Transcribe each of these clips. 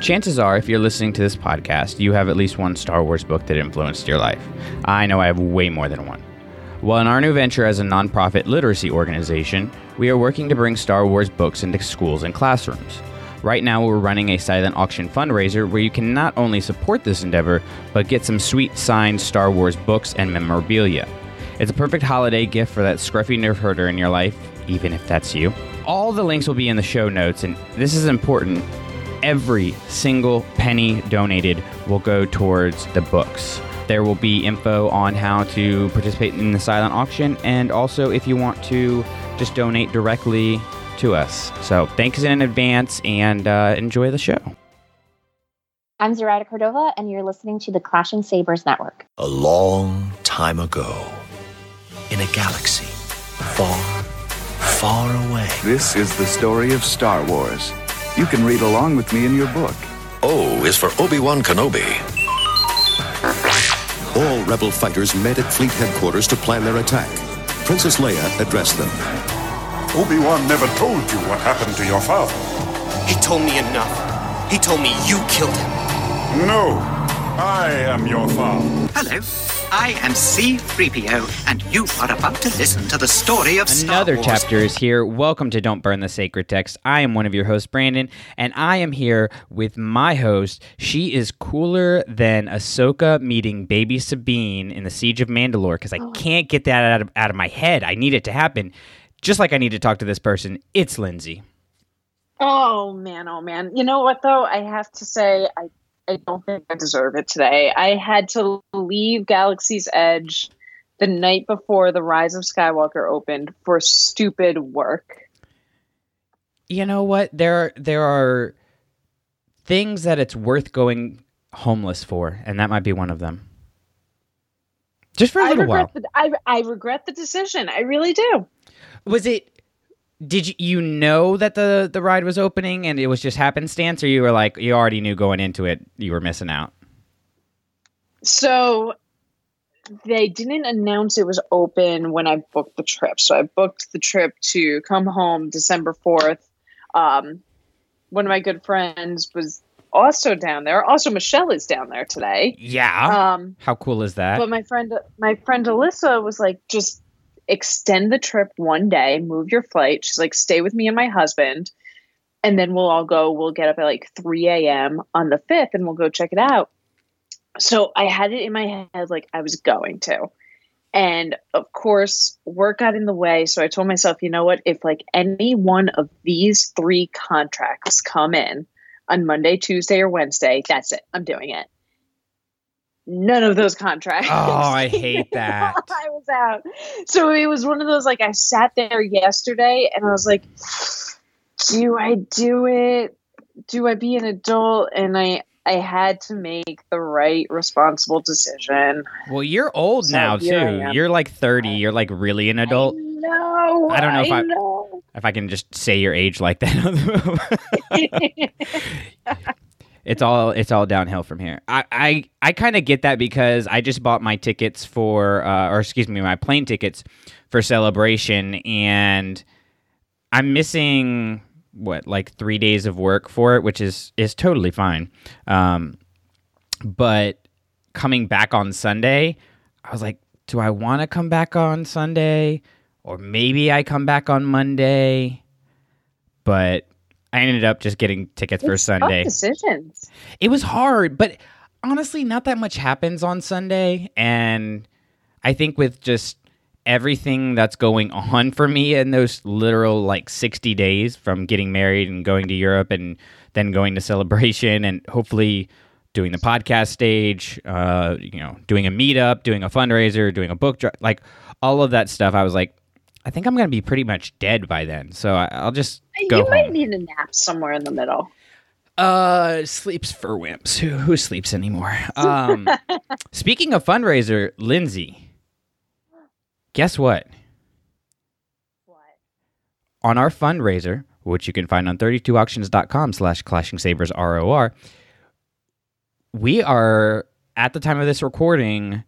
Chances are, if you're listening to this podcast, you have at least one Star Wars book that influenced your life. I know I have way more than one. Well, in our new venture as a nonprofit literacy organization, we are working to bring Star Wars books into schools and classrooms. Right now, we're running a silent auction fundraiser where you can not only support this endeavor, but get some sweet signed Star Wars books and memorabilia. It's a perfect holiday gift for that scruffy nerf herder in your life, even if that's you. All the links will be in the show notes, and this is important. Every single penny donated will go towards the books. There will be info on how to participate in the silent auction, and also if you want to just donate directly to us. So thanks in advance and uh, enjoy the show. I'm Zoraida Cordova, and you're listening to the Clashing Sabers Network. A long time ago, in a galaxy far, far away. This is the story of Star Wars. You can read along with me in your book. O is for Obi-Wan Kenobi. All rebel fighters met at fleet headquarters to plan their attack. Princess Leia addressed them. Obi-Wan never told you what happened to your father. He told me enough. He told me you killed him. No, I am your father. Hello, I am C3PO, and you are about to listen to the story of Star Another chapter is here. Welcome to Don't Burn the Sacred Text. I am one of your hosts, Brandon, and I am here with my host. She is cooler than Ahsoka meeting baby Sabine in the Siege of Mandalore because I oh. can't get that out of, out of my head. I need it to happen. Just like I need to talk to this person, it's Lindsay. Oh man, oh man. You know what though? I have to say I I don't think I deserve it today. I had to leave Galaxy's Edge the night before the Rise of Skywalker opened for stupid work. You know what? There are, there are things that it's worth going homeless for, and that might be one of them. Just for a little while. the, I I regret the decision. I really do. was it did you, you know that the the ride was opening and it was just happenstance or you were like you already knew going into it you were missing out So they didn't announce it was open when I booked the trip. So I booked the trip to come home December 4th. Um, one of my good friends was also down there. Also, Michelle is down there today. yeah Um, how cool is that but my friend, my friend Alyssa was like, just extend the trip one day, move your flight. She's like, stay with me and my husband, and then we'll all go. We'll get up at like 3 a.m. on the 5th and we'll go check it out. So I had it in my head like I was going to. And of course, work got in the way. So I told myself, you know what? If like any one of these three contracts come in on Monday, Tuesday, or Wednesday, that's it. I'm doing it. None of those contracts. oh i hate that I was out. So it was one of those like I sat there yesterday and I was like, do I do it? Do I be an adult? And I I had to make the right responsible decision. well you're old So now too you're like 30 you're like really an adult No, I don't know if I- know. if i can just say your age like that it's all it's all downhill from here. I I, I kind of get that because I just bought my tickets for uh, or excuse me my plane tickets for celebration and I'm missing what like three days of work for it, which is is totally fine. Um, but coming back on Sunday, I was like, do I want to come back on Sunday or maybe I come back on Monday? But I ended up just getting tickets for It's tough Sunday. decisions. It was hard, but honestly, not that much happens on Sunday. And I think with just everything that's going on for me in those literal like 60 days from getting married and going to Europe and then going to celebration and hopefully doing the podcast stage, uh, you know, doing a meetup, doing a fundraiser, doing a book drive, like all of that stuff, I was like, I think I'm going to be pretty much dead by then. So I, I'll just go you home. might need a nap somewhere in the middle. Uh, sleeps for wimps. Who who sleeps anymore? Um, speaking of fundraiser, Lindsay, guess what? What? On our fundraiser, which you can find on 32auctions.com slash clashing sabers ROR, we are at the time of this recording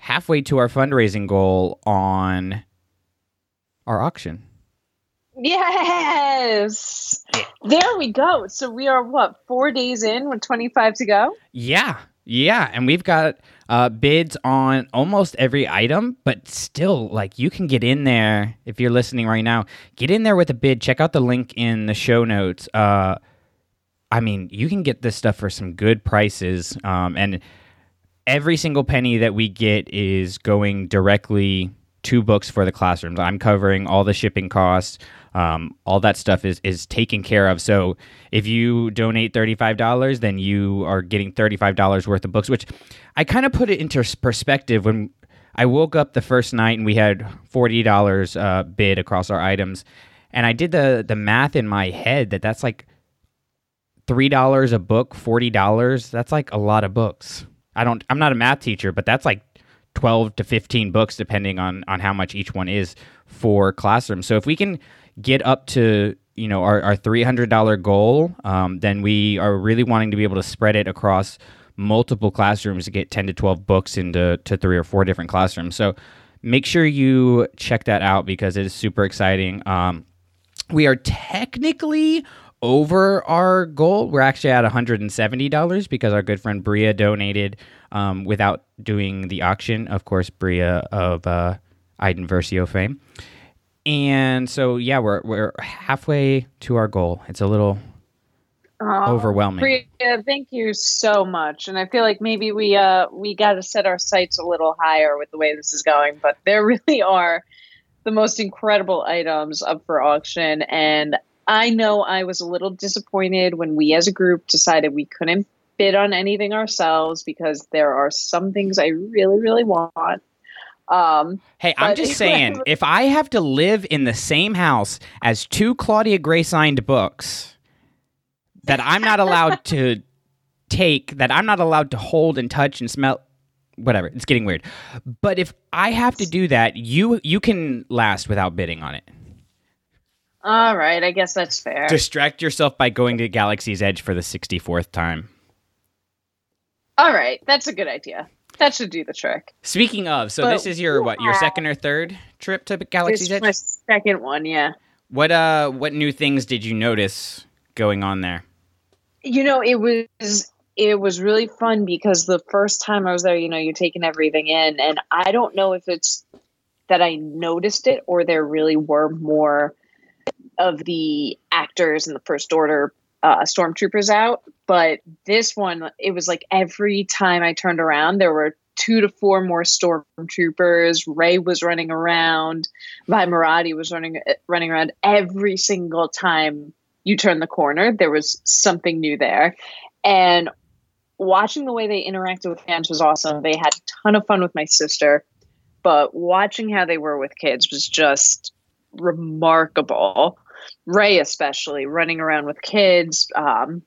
halfway to our fundraising goal on our auction. Yes. There we go. So we are what four days in with twenty five to go. Yeah, yeah, and we've got uh, bids on almost every item, but still, like you can get in there if you're listening right now. Get in there with a bid. Check out the link in the show notes. Uh, I mean, you can get this stuff for some good prices, um, and every single penny that we get is going directly to books for the classrooms. I'm covering all the shipping costs. Um, all that stuff is is taken care of. So if you donate thirty five dollars, then you are getting thirty five dollars worth of books. Which I kind of put it into perspective when I woke up the first night and we had forty dollars uh, bid across our items, and I did the the math in my head that that's like three dollars a book, forty dollars. That's like a lot of books. I don't. I'm not a math teacher, but that's like 12 to 15 books depending on on how much each one is for classroom so if we can get up to you know our, our $300 goal um, then we are really wanting to be able to spread it across multiple classrooms to get 10 to 12 books into to three or four different classrooms so make sure you check that out because it is super exciting um, we are technically over our goal. We're actually at $170 because our good friend Bria donated um, without doing the auction. Of course, Bria of uh, Iden Versio fame. And so, yeah, we're, we're halfway to our goal. It's a little Oh, overwhelming. Bria, thank you so much. And I feel like maybe we uh we got to set our sights a little higher with the way this is going. But there really are the most incredible items up for auction, and I know I was a little disappointed when we as a group decided we couldn't bid on anything ourselves because there are some things I really, really want. Um, Hey, I'm just saying, if I have to live in the same house as two Claudia Gray signed books that I'm not allowed to take, that I'm not allowed to hold and touch and smell, whatever, it's getting weird. But if I have to do that, you you can last without bidding on it. all right, I guess that's fair. Distract yourself by going to Galaxy's Edge for the 64th time. all right, that's a good idea. That should do the trick. Speaking of, so But this is your what, your second or third trip to Galaxy's It's Edge? my second one, yeah. What uh what new things did you notice going on there? you know it was it was really fun because the first time i was there you know you're taking everything in and i don't know if it's that i noticed it or there really were more of the actors and the first order uh, stormtroopers out but this one it was like every time i turned around there were two to four more stormtroopers Rey was running around Vi Moradi was running running around every single time you turn the corner, there was something new there. And watching the way they interacted with fans was awesome. They had a ton of fun with my sister, but watching how they were with kids was just remarkable. Rey, especially running around with kids, um,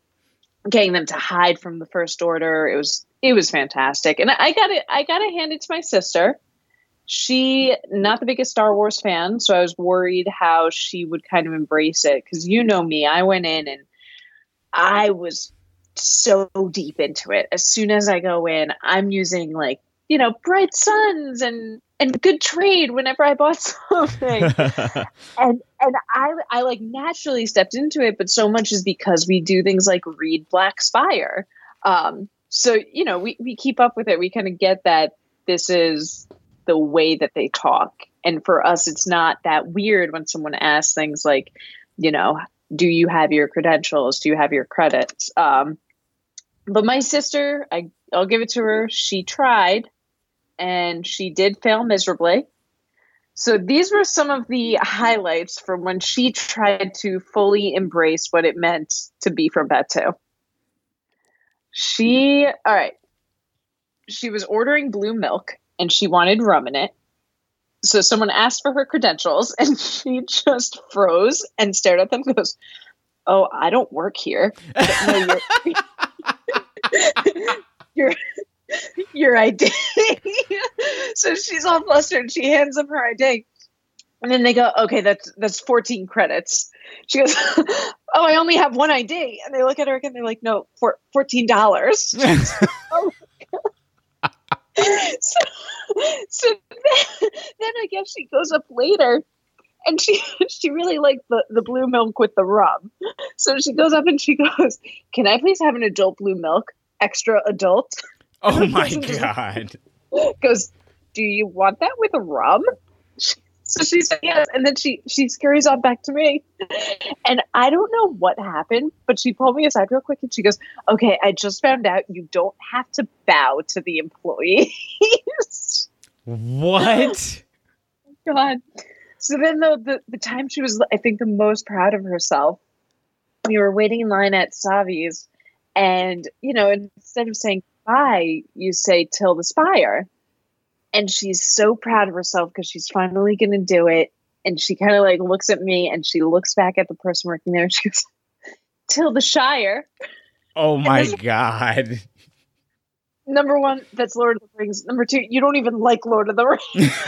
getting them to hide from the First Order. It was it was fantastic, and I got it. I got to hand it to my sister she not the biggest star wars fan so i was worried how she would kind of embrace it because you know me i went in and i was so deep into it as soon as i go in i'm using like you know bright suns and and good trade whenever i bought something and and i i like naturally stepped into it but so much is because we do things like read black spire um so you know we, we keep up with it we kind of get that this is the way that they talk. And for us, it's not that weird when someone asks things like, you know, do you have your credentials? Do you have your credits? Um, but my sister, I, I'll give it to her. She tried and she did fail miserably. So these were some of the highlights from when she tried to fully embrace what it meant to be from Batuu. She, all right, she was ordering blue milk and she wanted rum in it. So someone asked for her credentials and she just froze and stared at them and goes, Oh, I don't work here. But no, your, your, ID. so she's all flustered and she hands them her ID. And then they go, okay, that's that's 14 credits. She goes, oh, I only have one ID. And they look at her again. They're like, no, for $14. oh, so, so then, then I guess she goes up later and she she really liked the the blue milk with the rum. So she goes up and she goes, "Can I please have an adult blue milk, extra adult?" Oh my god. goes, "Do you want that with a rum?" So she said yes, and then she she scurries on back to me, and I don't know what happened, but she pulled me aside real quick and she goes, "Okay, I just found out you don't have to bow to the employees." What? God. So then, though, the, the time she was, I think, the most proud of herself, we were waiting in line at Savi's, and, you know, instead of saying bye, you say till the spire. And she's so proud of herself because she's finally going to do it. And she kind of like looks at me and she looks back at the person working there and she goes, till the Shire. Oh my god. Number one, that's Lord of the Rings. Number two, you don't even like Lord of the Rings.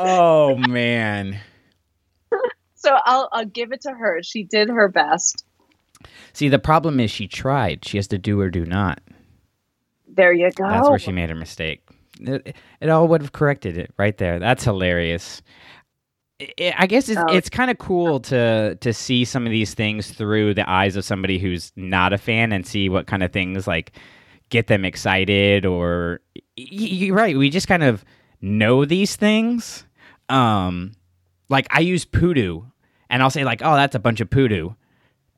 Oh man. so I'll, I'll give it to her. She did her best. See, the problem is she tried. She has to do or do not. There you go. That's where she made her mistake. It, it all would have corrected it right there. That's hilarious. I- guess it's, Oh. it's kind of cool to to see some of these things through the eyes of somebody who's not a fan and see what kind of things like get them excited or you're right. We just kind of know these things. Um, like I use poodoo, and I'll say like, "Oh, that's a bunch of poodoo,"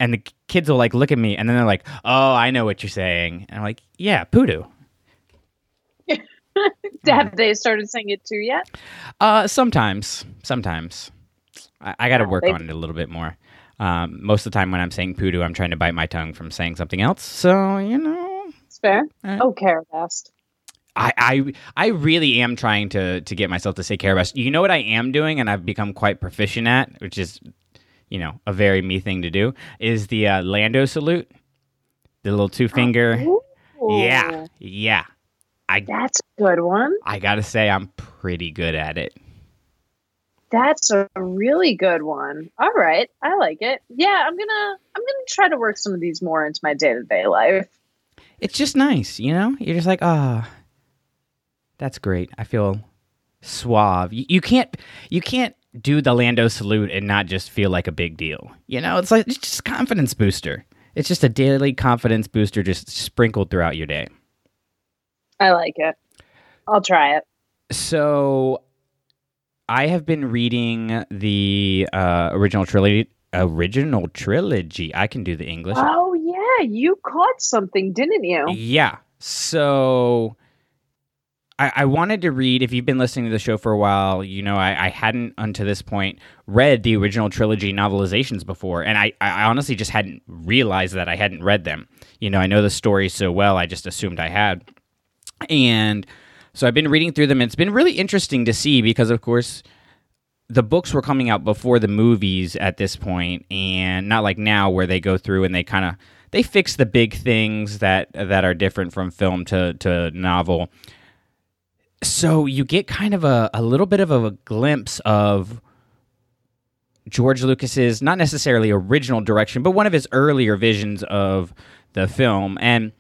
and the kids will like look at me, and then they're like, "Oh, I know what you're saying," and I'm like, "Yeah, poodoo." Have they started saying it too yet? Uh, sometimes, sometimes. I, I got to Yeah, work on it a little bit more. Um, most of the time when I'm saying poodoo, I'm trying to bite my tongue from saying something else. So you know, It's fair. Uh, Oh, Karabast. I, I I really am trying to to get myself to say Carabas. You know what I am doing, and I've become quite proficient at, which is, you know, a very me thing to do, is the uh, Lando salute, the little two finger. Yeah, yeah. I That's a good one. I gotta say I'm pretty good at it. That's a really good one. All right. I like it. Yeah, I'm gonna I'm gonna try to work some of these more into my day to day life. it's just nice, you know? You're just like, ah, that's great. I feel suave. You, you can't you can't do the Lando salute and not just feel like a big deal. You know, it's like it's just confidence booster. It's just a daily confidence booster just sprinkled throughout your day. I like it. I'll try it. So I have been reading the uh, original trilogy original trilogy. I can do the English. Oh yeah, you caught something, didn't you? Yeah. So I, I wanted to read, if you've been listening to the show for a while, you know, I, I hadn't until this point read the original trilogy novelizations before. And I, I honestly just hadn't realized that I hadn't read them. You know, I know the story so well, I just assumed I had. And so I've been reading through them. And It's been really interesting to see because, of course, the books were coming out before the movies at this point and not like now where they go through and they kind of they fix the big things that that are different from film to to novel so you get kind of a, a little bit of a glimpse of george lucas's not necessarily original direction but one of his earlier visions of the film. And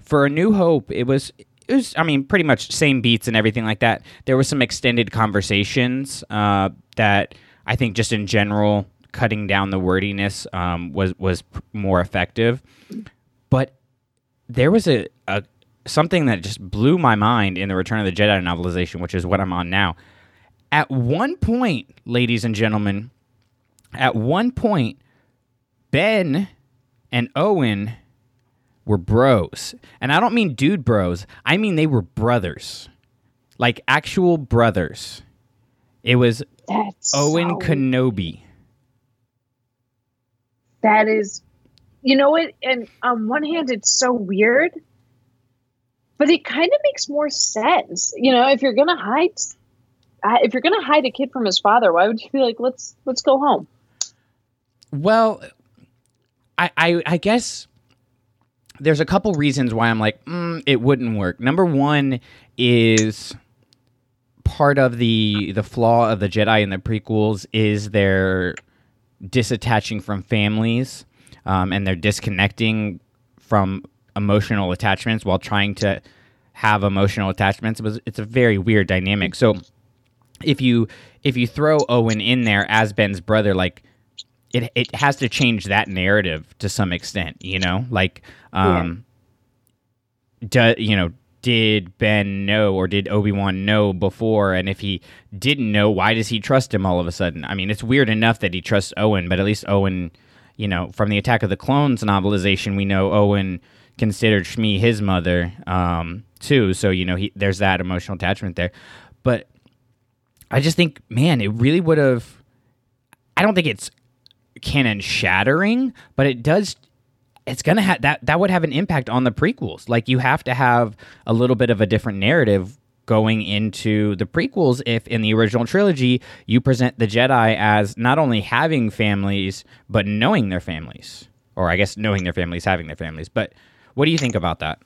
for a new hope it was it was i mean pretty much same beats and everything like that. There were some extended conversations uh, that i think just in general cutting down the wordiness um, was was more effective. But there was a, a something that just blew my mind in the return of the jedi novelization which is what i'm on now at one point ladies and gentlemen at one point ben and owen were bros. And I don't mean dude bros. I mean they were brothers. Like actual brothers. It was That's Owen so- Kenobi. That is, you know what? And um, on one hand, it's so weird, but it kind of makes more sense. You know, if you're gonna hide, uh, if you're gonna hide a kid from his father, why would you be like, let's let's go home? Well, I, I I guess there's a couple reasons why I'm like, mm, it wouldn't work. Number one is part of the the flaw of the Jedi in the prequels is their disattaching from families, um, and they're disconnecting from emotional attachments while trying to have emotional attachments. It was, it's a very weird dynamic. So if you if you throw Owen in there as Ben's brother, like it it has to change that narrative to some extent, you know? Like um do, you know, did Ben know or did Obi-Wan know before and if he didn't know, why does he trust him all of a sudden? I mean, it's weird enough that he trusts Owen, but at least Owen, you know, from the Attack of the Clones novelization, we know Owen considered Shmi his mother um too, so you know, he there's that emotional attachment there. But I just think, man, it really would have. I don't think it's canon shattering, but it does. It's gonna have that. That would have an impact on the prequels. Like you have to have a little bit of a different narrative going into the prequels. If in the original trilogy you present the Jedi as not only having families but knowing their families, or I guess knowing their families, having their families. But what do you think about that?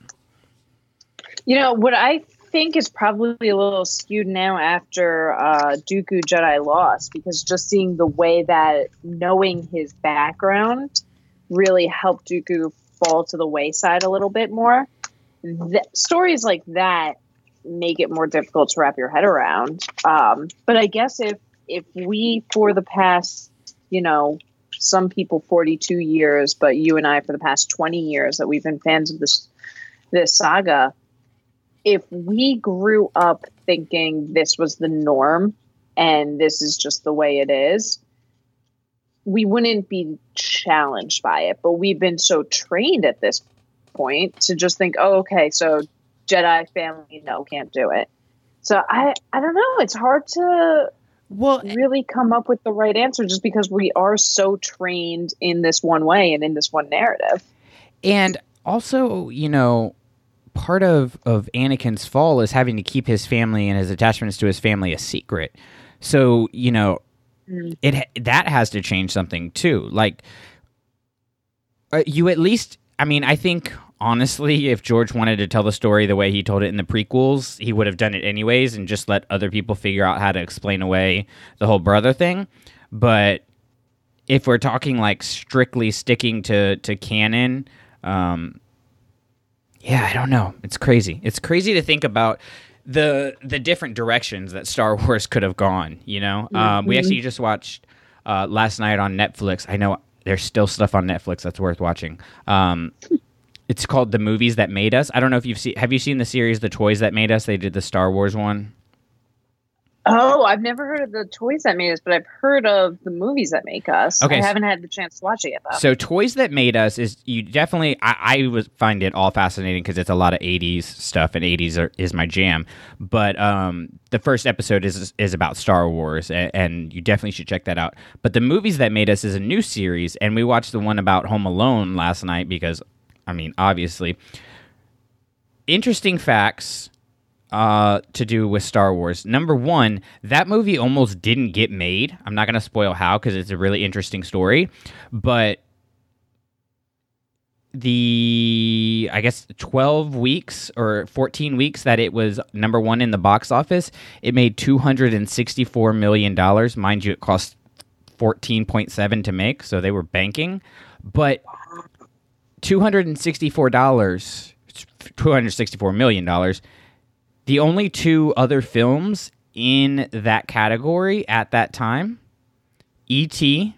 You know, what I think is probably a little skewed now after uh, Dooku Jedi Lost, because just seeing the way that knowing his background really helped Dooku fall to the wayside a little bit more. Th- stories like that make it more difficult to wrap your head around. Um, but I guess if if we for the past, you know, some people 42 years, but you and I for the past 20 years that we've been fans of this this saga, if we grew up thinking this was the norm and this is just the way it is, we wouldn't be challenged by it. But we've been so trained at this point to just think, oh, okay, so Jedi family, no, can't do it. So I, I don't know. It's hard to well really come up with the right answer just because we are so trained in this one way and in this one narrative. And also, you know, part of of Anakin's fall is having to keep his family and his attachments to his family a secret. So, you know, Mm. it that has to change something too. Like uh, you at least I mean, I think honestly, if George wanted to tell the story the way he told it in the prequels, he would have done it anyways and just let other people figure out how to explain away the whole brother thing. But if we're talking like strictly sticking to to canon, um, yeah, I don't know. It's crazy. It's crazy to think about the the different directions that Star Wars could have gone. You know, um, we actually just watched uh, last night on Netflix. I know there's still stuff on Netflix that's worth watching. Um, it's called The Movies That Made Us. I don't know if you've seen. Have you seen the series The Toys That Made Us? They did the Star Wars one. Oh, I've never heard of the toys that made us, but I've heard of the movies that make us. Okay, I haven't had the chance to watch it yet, though. So toys that made us is you definitely I, I was find it all fascinating because it's a lot of '80s stuff and '80s are, is my jam. But um, the first episode is is about Star Wars and, and you definitely should check that out. But the movies that made us is a new series and we watched the one about Home Alone last night because I mean obviously interesting facts uh, to do with Star Wars. Number one, that movie almost didn't get made. I'm not going to spoil how because it's a really interesting story, but the I guess 12 weeks or 14 weeks that it was number one in the box office, it made 264 million dollars. Mind you, it cost 14.7 to make, so they were banking, but 264 dollars, 264 million dollars the only two other films in that category at that time E.T.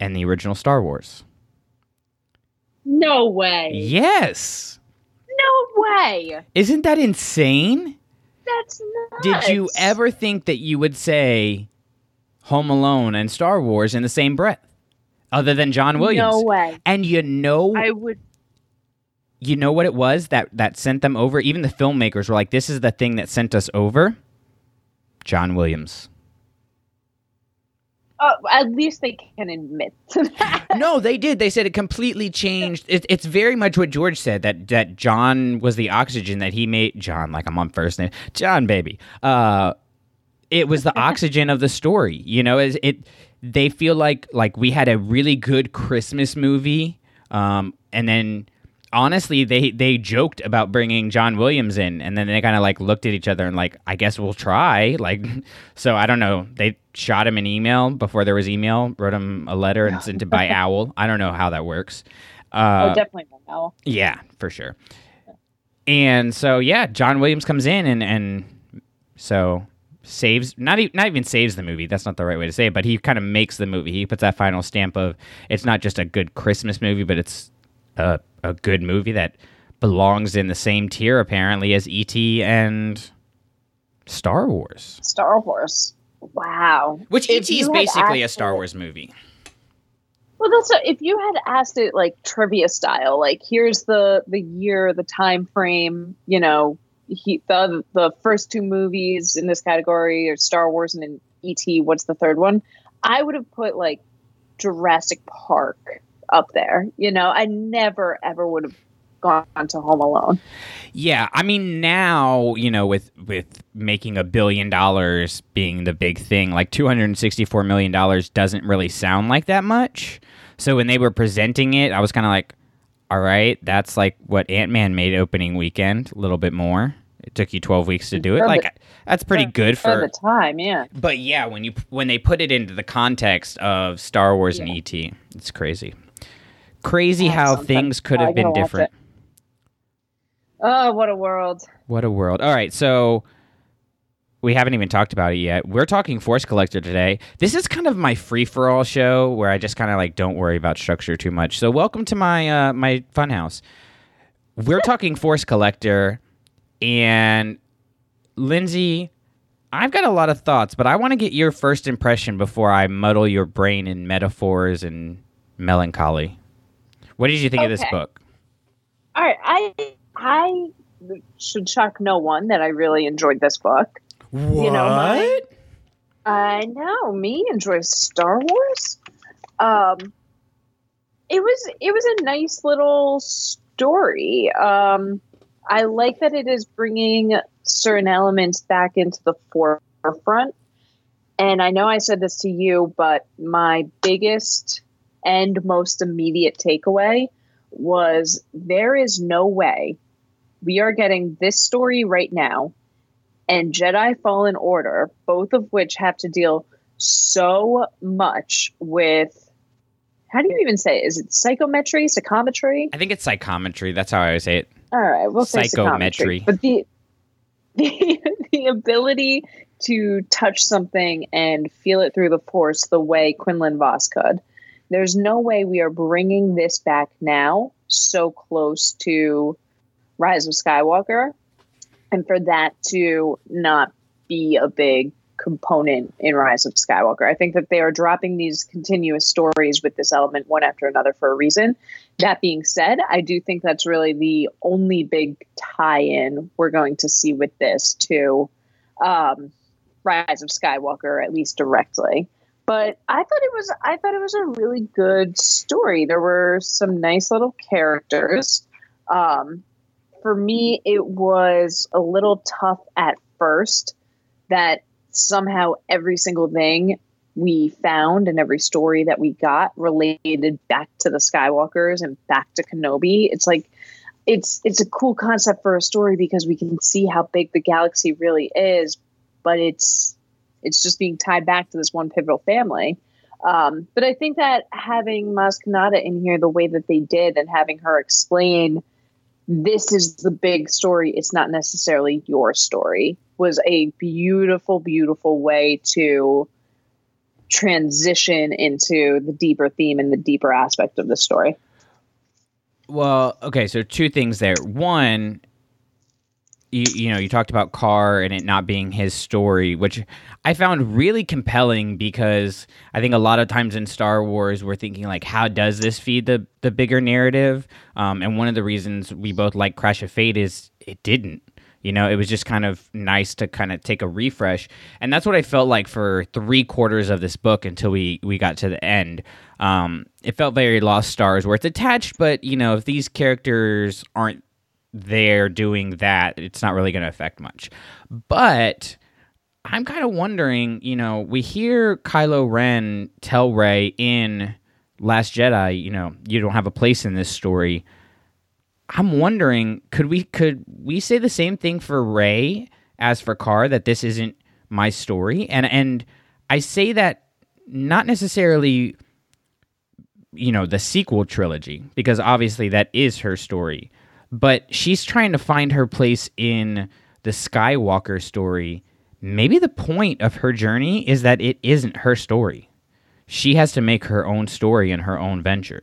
and the original Star Wars. no way. Yes. No way. Isn't that insane? That's nuts. Did you ever think that you would say Home Alone and Star Wars in the same breath? Other than John Williams. No way. And you know I would. you know what it was that that sent them over? Even the filmmakers were like, "This is the thing that sent us over." John Williams. Uh, at least they can admit to that. no, they did. They said it completely changed. It, it's very much what George said that that John was the oxygen that he made. John, like I'm on first name. John, baby. Uh, it was the oxygen of the story. You know, it, it. They feel like like we had a really good Christmas movie, um, and then honestly, they they joked about bringing John Williams in, and then they kind of like looked at each other and like, I guess we'll try. Like, so I don't know. They shot him an email before there was email, wrote him a letter and sent it by owl. I don't know how that works. oh, Uh, definitely not. No. yeah, for sure. And so yeah, John Williams comes in and and so saves not e- not even saves the movie. That's not the right way to say it, but he kind of makes the movie. He puts that final stamp of it's not just a good Christmas movie, but it's a a good movie that belongs in the same tier apparently as E.T. and Star Wars. Star Wars. Wow. Which If E.T. is basically a Star Wars movie. Well, that's a, if you had asked it like trivia style, like here's the the year, the time frame, you know, he, the the first two movies in this category are Star Wars and then E.T. What's the third one? I would have put like Jurassic Park up there. You know, I never ever would have gone to Home Alone. Yeah, I mean now, you know, with with making a billion dollars being the big thing, like 264 million dollars doesn't really sound like that much. So when they were presenting it, I was kind of like, all right, that's like what Ant-Man made opening weekend, a little bit more. It took you 12 weeks to do it. For Like that's pretty good At for the time, yeah. But yeah, when you when they put it into the context of Star Wars and ET, it's crazy. Crazy Yeah, how things could have been different. Oh, what a world! What a world. All right, so we haven't even talked about it yet. We're talking Force Collector today. This is kind of my free for all show where I just kind of like don't worry about structure too much. So welcome to my uh my funhouse. We're talking Force Collector and Lindsay, I've got a lot of thoughts, but I want to get your first impression before I muddle your brain in metaphors and melancholy. What did you think of this book? All right, I I should shock no one that I really enjoyed this book. What? know, my- I know me enjoy Star Wars. Um, it was it was a nice little story. Um, I like that it is bringing certain elements back into the forefront. And I know I said this to you, but my biggest and most immediate takeaway was there is no way we are getting this story right now and Jedi Fallen Order, both of which have to deal so much with how do you even say it? Is it psychometry, psychometry? I think it's psychometry. That's how I always say it. All right, we'll say Psychometry. But the the the ability to touch something and feel it through the force the way Quinlan Vos could. There's no way we are bringing this back now so close to Rise of Skywalker and for that to not be a big component in Rise of Skywalker. I think that they are dropping these continuous stories with this element one after another for a reason. That being said, I do think that's really the only big tie-in we're going to see with this to um, Rise of Skywalker, at least directly. But I thought it was I thought it was a really good story. There were some nice little characters. Um, for me, it was a little tough at first that somehow every single thing we found and every story that we got related back to the Skywalkers and back to Kenobi. It's like it's it's a cool concept for a story because we can see how big the galaxy really is, but it's it's just being tied back to this one pivotal family. Um, but I think that having Maz Kanata in here the way that they did and having her explain this is the big story, it's not necessarily your story, was a beautiful, beautiful way to transition into the deeper theme and the deeper aspect of the story. Well, okay, so two things there. One, you, you know, you talked about Karr and it not being his story, which I found really compelling because I think a lot of times in Star Wars we're thinking like, how does this feed the the bigger narrative? Um, and one of the reasons we both like Crash of Fate is it didn't. You know, it was just kind of nice to kind of take a refresh, and that's what I felt like for three quarters of this book until we we got to the end. Um, it felt very Lost Stars, where it's attached, but you know, if these characters aren't there doing that, it's not really going to affect much. But I'm kind of wondering, you know, we hear Kylo Ren tell Rey in Last Jedi, you know, you don't have a place in this story. I'm wondering, could we could we say the same thing for Rey as for Karr that this isn't my story? And and I say that not necessarily you know, the sequel trilogy because obviously that is her story. But she's trying to find her place in the Skywalker story maybe the point of her journey is that it isn't her story. She has to make her own story and her own venture.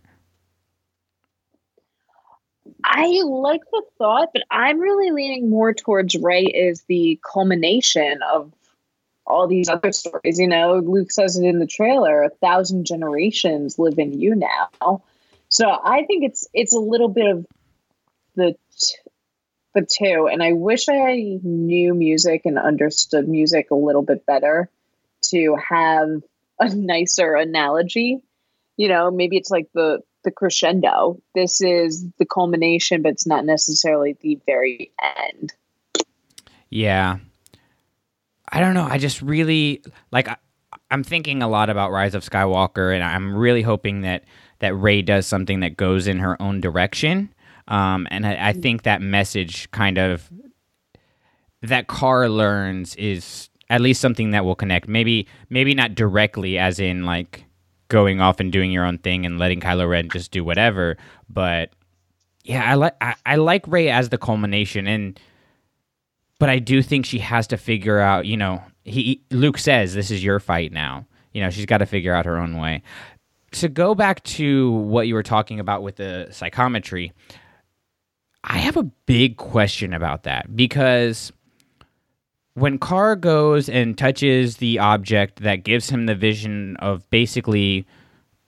I like the thought, but I'm really leaning more towards Rey is the culmination of all these other stories. You know, Luke says it in the trailer: a thousand generations live in you now. So I think it's it's a little bit of the t- the two, and I wish I knew music and understood music a little bit better to have a nicer analogy. You know, maybe it's like the the crescendo. This is the culmination, but it's not necessarily the very end. Yeah. I don't know. I just really like. I, I'm thinking a lot about Rise of Skywalker, and I'm really hoping that that Rey does something that goes in her own direction. Um, and I, I think that message kind of that Karr learns is at least something that will connect. Maybe maybe not directly, as in like going off and doing your own thing and letting Kylo Ren just do whatever. But yeah, I like I, I like Rey as the culmination, and but I do think she has to figure out. You know, he Luke says this is your fight now. You know, she's got to figure out her own way. To go back to what you were talking about with the psychometry, I have a big question about that because when Karr goes and touches the object that gives him the vision of basically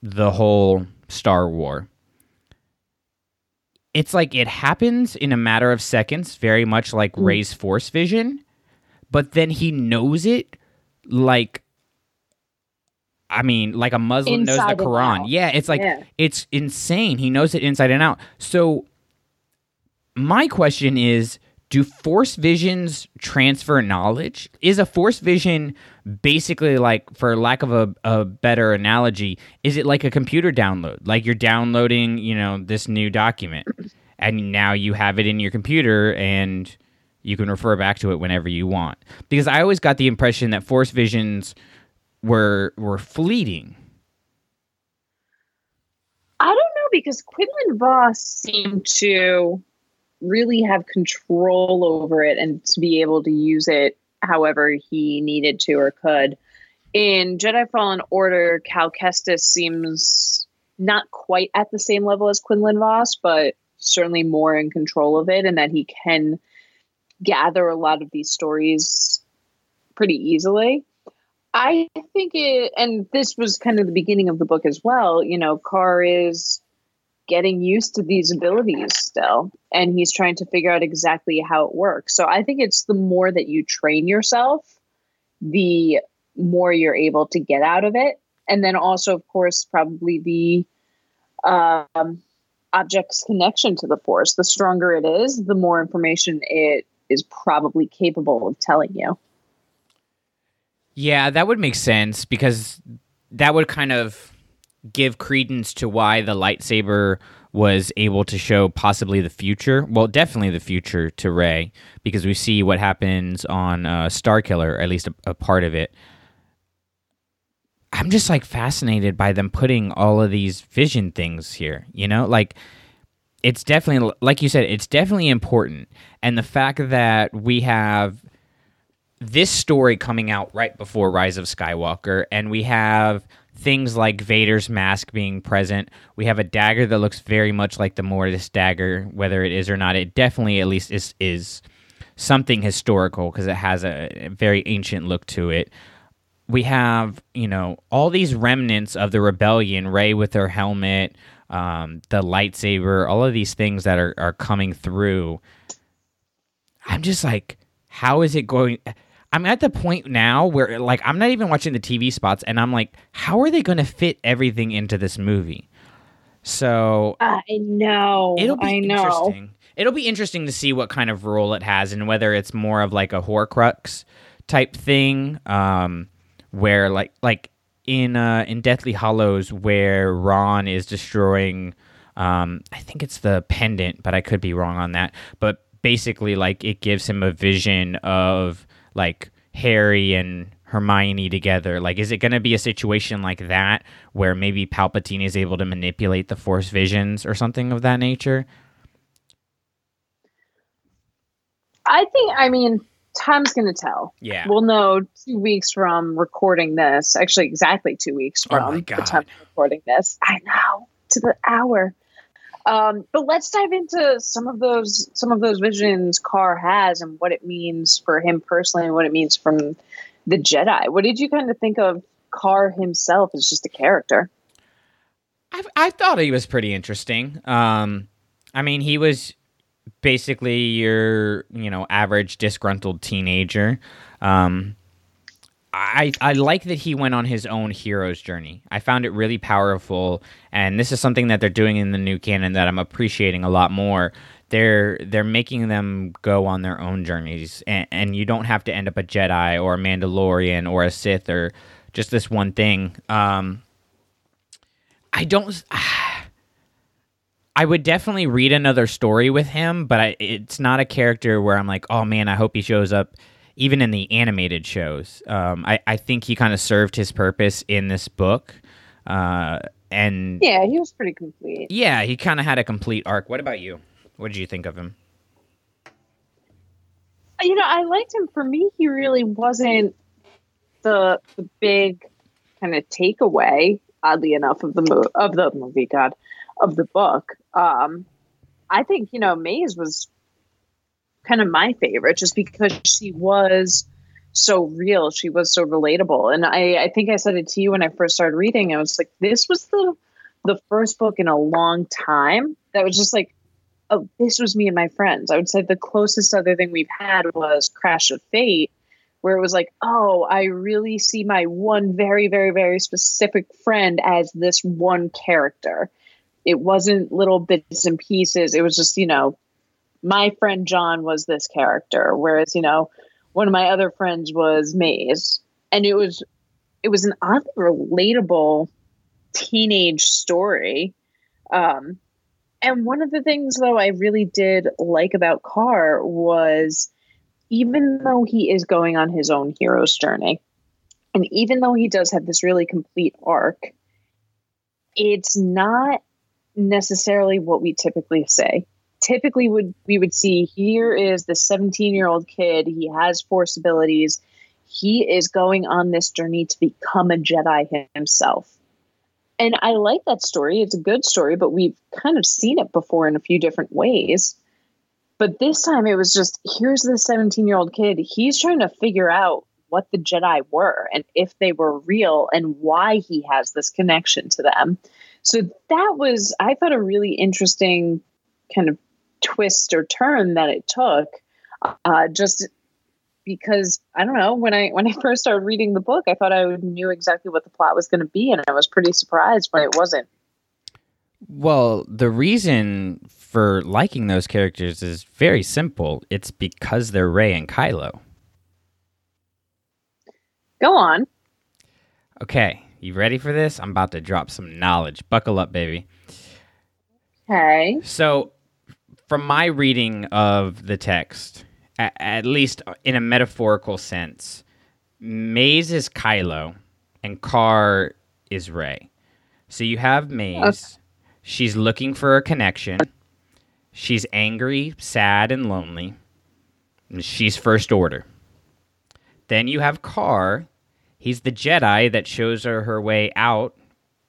the whole Star War, it's like it happens in a matter of seconds, very much like mm. Rey's Force vision, but then he knows it like. I mean, like a Muslim inside knows the Quran. Yeah, it's like yeah. it's insane. He knows it inside and out. So, my question is do force visions transfer knowledge? Is a force vision basically like, for lack of a, a better analogy, is it like a computer download? Like you're downloading, you know, this new document and now you have it in your computer and you can refer back to it whenever you want. Because I always got the impression that force visions were were fleeting. I don't know because Quinlan Vos seemed to really have control over it and to be able to use it however he needed to or could. In Jedi Fallen Order, Cal Kestis seems not quite at the same level as Quinlan Vos, but certainly more in control of it, and that he can gather a lot of these stories pretty easily. I think it, and this was kind of the beginning of the book as well. You know, Karr is getting used to these abilities still and he's trying to figure out exactly how it works. So i think it's the more that you train yourself the more you're able to get out of it. And then also of course probably the um, object's connection to the force. The stronger it is the more information it is probably capable of telling you. Yeah that would make sense because that would kind of give credence to why the lightsaber was able to show possibly the future. Well, definitely the future to Rey, because we see what happens on uh, Starkiller, at least a, a part of it. I'm just like fascinated by them putting all of these vision things here. You know, like it's definitely, like you said, it's definitely important. And the fact that we have this story coming out right before Rise of Skywalker, and we have things like Vader's mask being present. We have a dagger that looks very much like the Mortis dagger, whether it is or not. It definitely, at least, is is something historical because it has a very ancient look to it. We have, you know, all these remnants of the rebellion. Rey with her helmet, um, the lightsaber, all of these things that are are coming through. I'm just like, how is it going? I'm at the point now where like I'm not even watching the TV spots and I'm like, how are they going to fit everything into this movie? So I know. It'll be I know. interesting. It'll be interesting to see what kind of role it has and whether it's more of like a Horcrux type thing, um, where like like in uh, in Deathly Hallows where Ron is destroying. Um, I think it's the pendant, but I could be wrong on that. But basically, like it gives him a vision of like Harry and Hermione together? Like, is it going to be a situation like that where maybe Palpatine is able to manipulate the Force visions or something of that nature? I think, I mean, time's going to tell. Yeah. We'll know two weeks from recording this. Actually, exactly two weeks Oh from my the time of recording this. I know to the hour. Um, but let's dive into some of those some of those visions Karr has and what it means for him personally and what it means from the Jedi. What did you kind of think of Karr himself as just a character? I, I thought he was pretty interesting. Um, I mean, he was basically your you know average disgruntled teenager. Um, I I like that he went on his own hero's journey. I found it really powerful, and this is something that they're doing in the new canon that I'm appreciating a lot more. They're they're making them go on their own journeys, and, and you don't have to end up a Jedi or a Mandalorian or a Sith or just this one thing. Um, I don't. I would definitely read another story with him, but I, it's not a character where I'm like, oh man, I hope he shows up even in the animated shows. Um, I, I think he kind of served his purpose in this book. Uh, and Yeah, he was pretty complete. yeah, he kind of had a complete arc. What about you? What did you think of him? you know, I liked him. For me, he really wasn't the the big kind of takeaway. Oddly enough, of the mo- of the movie, God, of the book. Um, I think you know Maize was kind of my favorite, just because she was so real. She was so relatable, and I I think I said it to you when I first started reading. I was like, this was the the first book in a long time that was just like oh, this was me and my friends. I would say the closest other thing we've had was Crash of Fate, where it was like, oh, I really see my one very, very, very specific friend as this one character. It wasn't little bits and pieces. It was just, you know, my friend John was this character, whereas, you know, one of my other friends was Maize. And it was it was an oddly relatable teenage story. Um, and one of the things, though, I really did like about Karr was even though he is going on his own hero's journey, and even though he does have this really complete arc, it's not necessarily what we typically say. Typically, would we would see here is the 17 year old kid. He has force abilities. He is going on this journey to become a Jedi himself and I like that story. It's a good story, but we've kind of seen it before in a few different ways. But this time it was just here's the 17 year old kid. He's trying to figure out what the Jedi were and if they were real and why he has this connection to them. So that was, I thought, a really interesting kind of twist or turn that it took. Uh, just because I don't know when I when I first started reading the book, I thought I knew exactly what the plot was going to be, and I was pretty surprised when it wasn't. Well, the reason for liking those characters is very simple. It's because they're Rey and Kylo. Go on. Okay, you ready for this? I'm about to drop some knowledge. Buckle up, baby. Okay. So, from my reading of the text, a- at least in a metaphorical sense, Maize is Kylo and Karr is Rey. So you have Maize. She's looking for a connection. She's angry, sad, and lonely. And She's First Order. Then you have Karr. He's the Jedi that shows her her way out,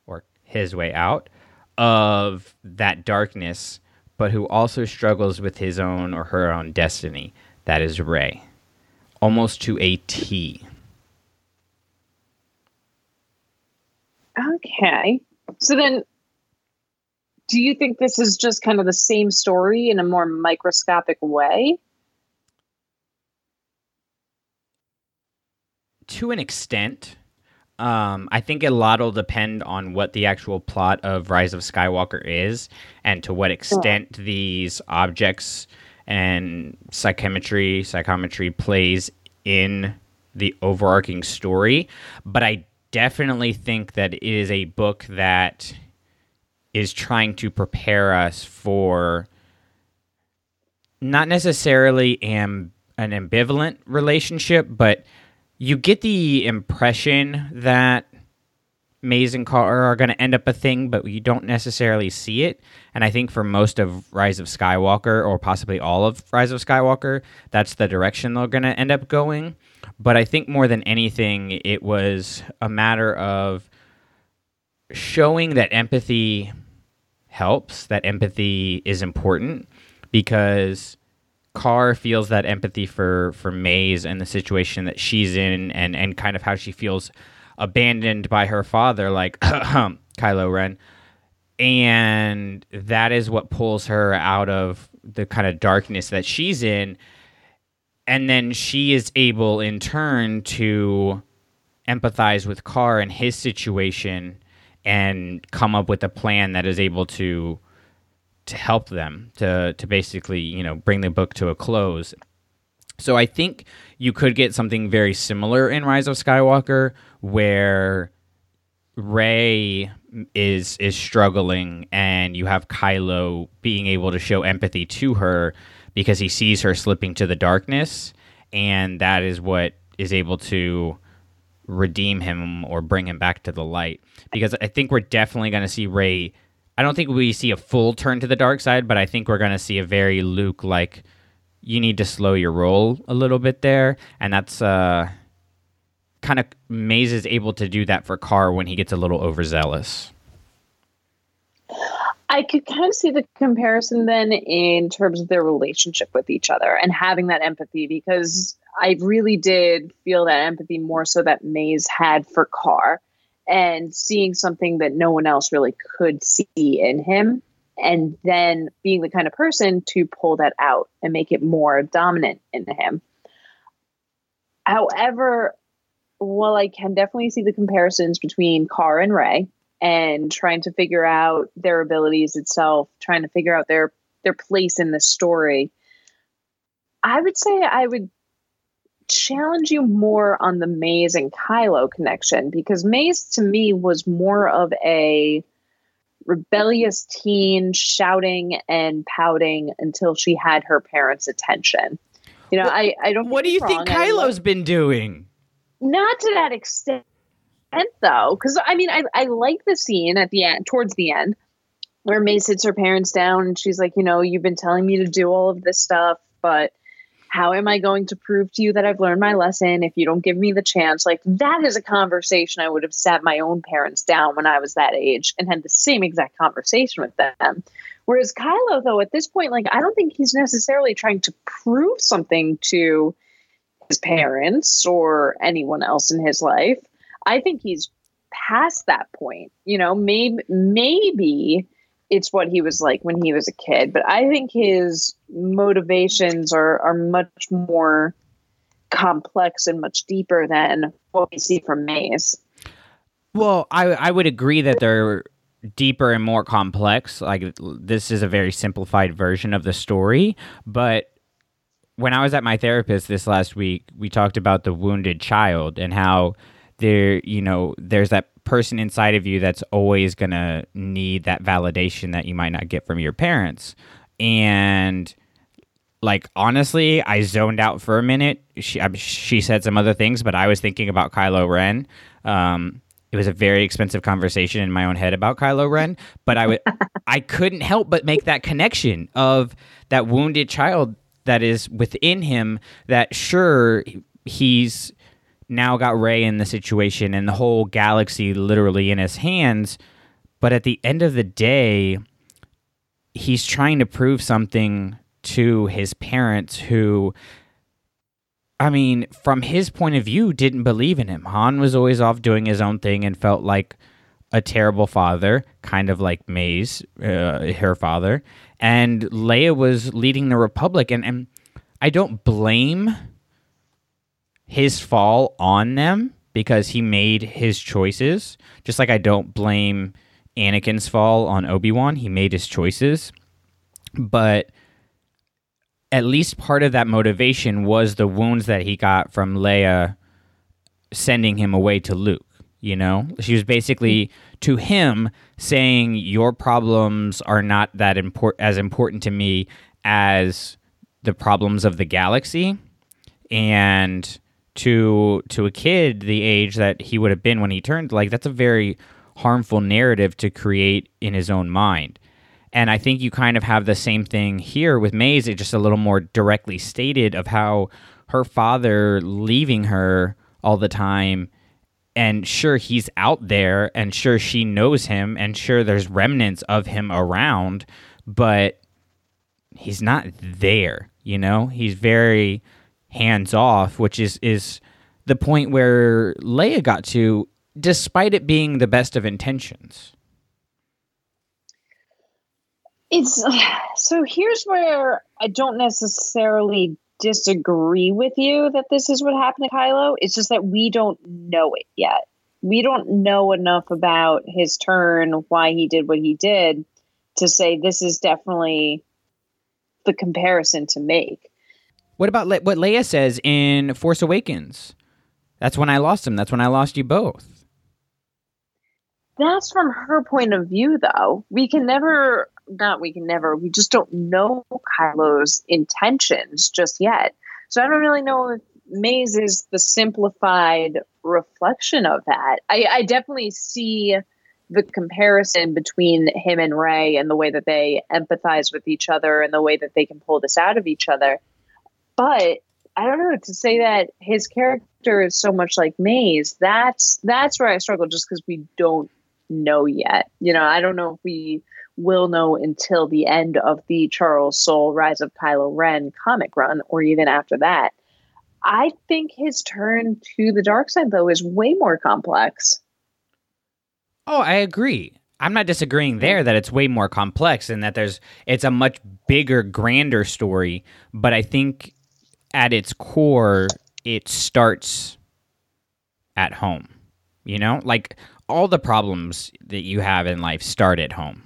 or his way out, of that darkness, but who also struggles with his own or her own destiny. That is Rey. Almost to a T. Okay. So then, do you think this is just kind of the same story in a more microscopic way? to an extent. Um, I think a lot will depend on what the actual plot of Rise of Skywalker is, and to what extent these objects and psychometry, psychometry plays in the overarching story. But I definitely think that it is a book that is trying to prepare us for not necessarily am an ambivalent relationship, but you get the impression that Maize and Karr are going to end up a thing, but you don't necessarily see it. And I think for most of Rise of Skywalker, or possibly all of Rise of Skywalker, that's the direction they're going to end up going. But I think more than anything, it was a matter of showing that empathy helps, that empathy is important, because Karr feels that empathy for for Maize and the situation that she's in, and and kind of how she feels abandoned by her father, like Kylo Ren. And that is what pulls her out of the kind of darkness that she's in. And then she is able, in turn, to empathize with Karr and his situation and come up with a plan that is able to to help them to to basically you know bring the book to a close. So I think you could get something very similar in Rise of Skywalker where Rey is is struggling and you have Kylo being able to show empathy to her because he sees her slipping to the darkness and that is what is able to redeem him or bring him back to the light. Because I think we're definitely going to see Rey I don't think we see a full turn to the dark side but I think we're going to see a very Luke like you need to slow your roll a little bit there, and that's uh, kind of Maize is able to do that for Karr when he gets a little overzealous. I could kind of see the comparison then in terms of their relationship with each other and having that empathy because I really did feel that empathy more so that Maize had for Karr and seeing something that no one else really could see in him and then being the kind of person to pull that out and make it more dominant in him. However, while I can definitely see the comparisons between Karr and Rey and trying to figure out their abilities itself, trying to figure out their their place in the story, I would say I would challenge you more on the Maize and Kylo connection because Maize to me was more of a rebellious teen shouting and pouting until she had her parents' attention. You know, I, I don't. What do you think Kylo's been doing? Not to that extent, though, because I mean, I, I like the scene at the end, towards the end, where May sits her parents down and she's like, you know, you've been telling me to do all of this stuff, but how am I going to prove to you that I've learned my lesson if you don't give me the chance? Like, that is a conversation I would have sat my own parents down when I was that age and had the same exact conversation with them. Whereas Kylo, though, at this point, like, I don't think he's necessarily trying to prove something to his parents or anyone else in his life. I think he's past that point. You know, maybe, maybe it's what he was like when he was a kid. But I think his motivations are are much more complex and much deeper than what we see from Maize. Well, I I would agree that they're deeper and more complex. Like this is a very simplified version of the story, but when I was at my therapist this last week, we talked about the wounded child and how there, you know, there's that person inside of you that's always going to need that validation that you might not get from your parents. And like honestly, I zoned out for a minute. She she said some other things, but I was thinking about Kylo Ren. Um, it was a very expensive conversation in my own head about Kylo Ren, but I w- I couldn't help but make that connection of that wounded child that is within him. That sure he's now got Rey in the situation and the whole galaxy literally in his hands. But at the end of the day, he's trying to prove something to his parents who, I mean, from his point of view, didn't believe in him. Han was always off doing his own thing and felt like a terrible father, kind of like Maize, uh, her father. And Leia was leading the Republic. And, and I don't blame his fall on them because he made his choices. Just like I don't blame Anakin's fall on Obi Wan, he made his choices. But at least part of that motivation was the wounds that he got from Leia sending him away to Luke. You know, she was basically to him saying, "Your problems are not that important as important to me as the problems of the galaxy." And to to a kid the age that he would have been when he turned like that's a very harmful narrative to create in his own mind. And I think you kind of have the same thing here with Maize, it's just a little more directly stated of how her father leaving her all the time and sure he's out there and sure she knows him and sure there's remnants of him around but he's not there you know he's very hands off which is is the point where Leia got to despite it being the best of intentions It's so here's where I don't necessarily disagree with you that this is what happened to Kylo. It's just that we don't know it yet. We don't know enough about his turn, why he did what he did, to say this is definitely the comparison to make. What about Le- what Leia says in Force Awakens? That's when I lost him. That's when I lost you both. That's from her point of view, though. We can never, not we can never, we just don't know Kylo's intentions just yet. So I don't really know if Maize is the simplified reflection of that. I, I definitely see the comparison between him and Rey and the way that they empathize with each other and the way that they can pull this out of each other. But I don't know to say that his character is so much like Maize. That's that's where I struggle, just because we don't know yet. You know, I don't know if we will know until the end of the Charles Soule Rise of Kylo Ren comic run, or even after that. I think his turn to the dark side, though, is way more complex. Oh, I agree. I'm not disagreeing there that it's way more complex and that there's it's a much bigger, grander story. But I think at its core, it starts at home. You know, like all the problems that you have in life start at home.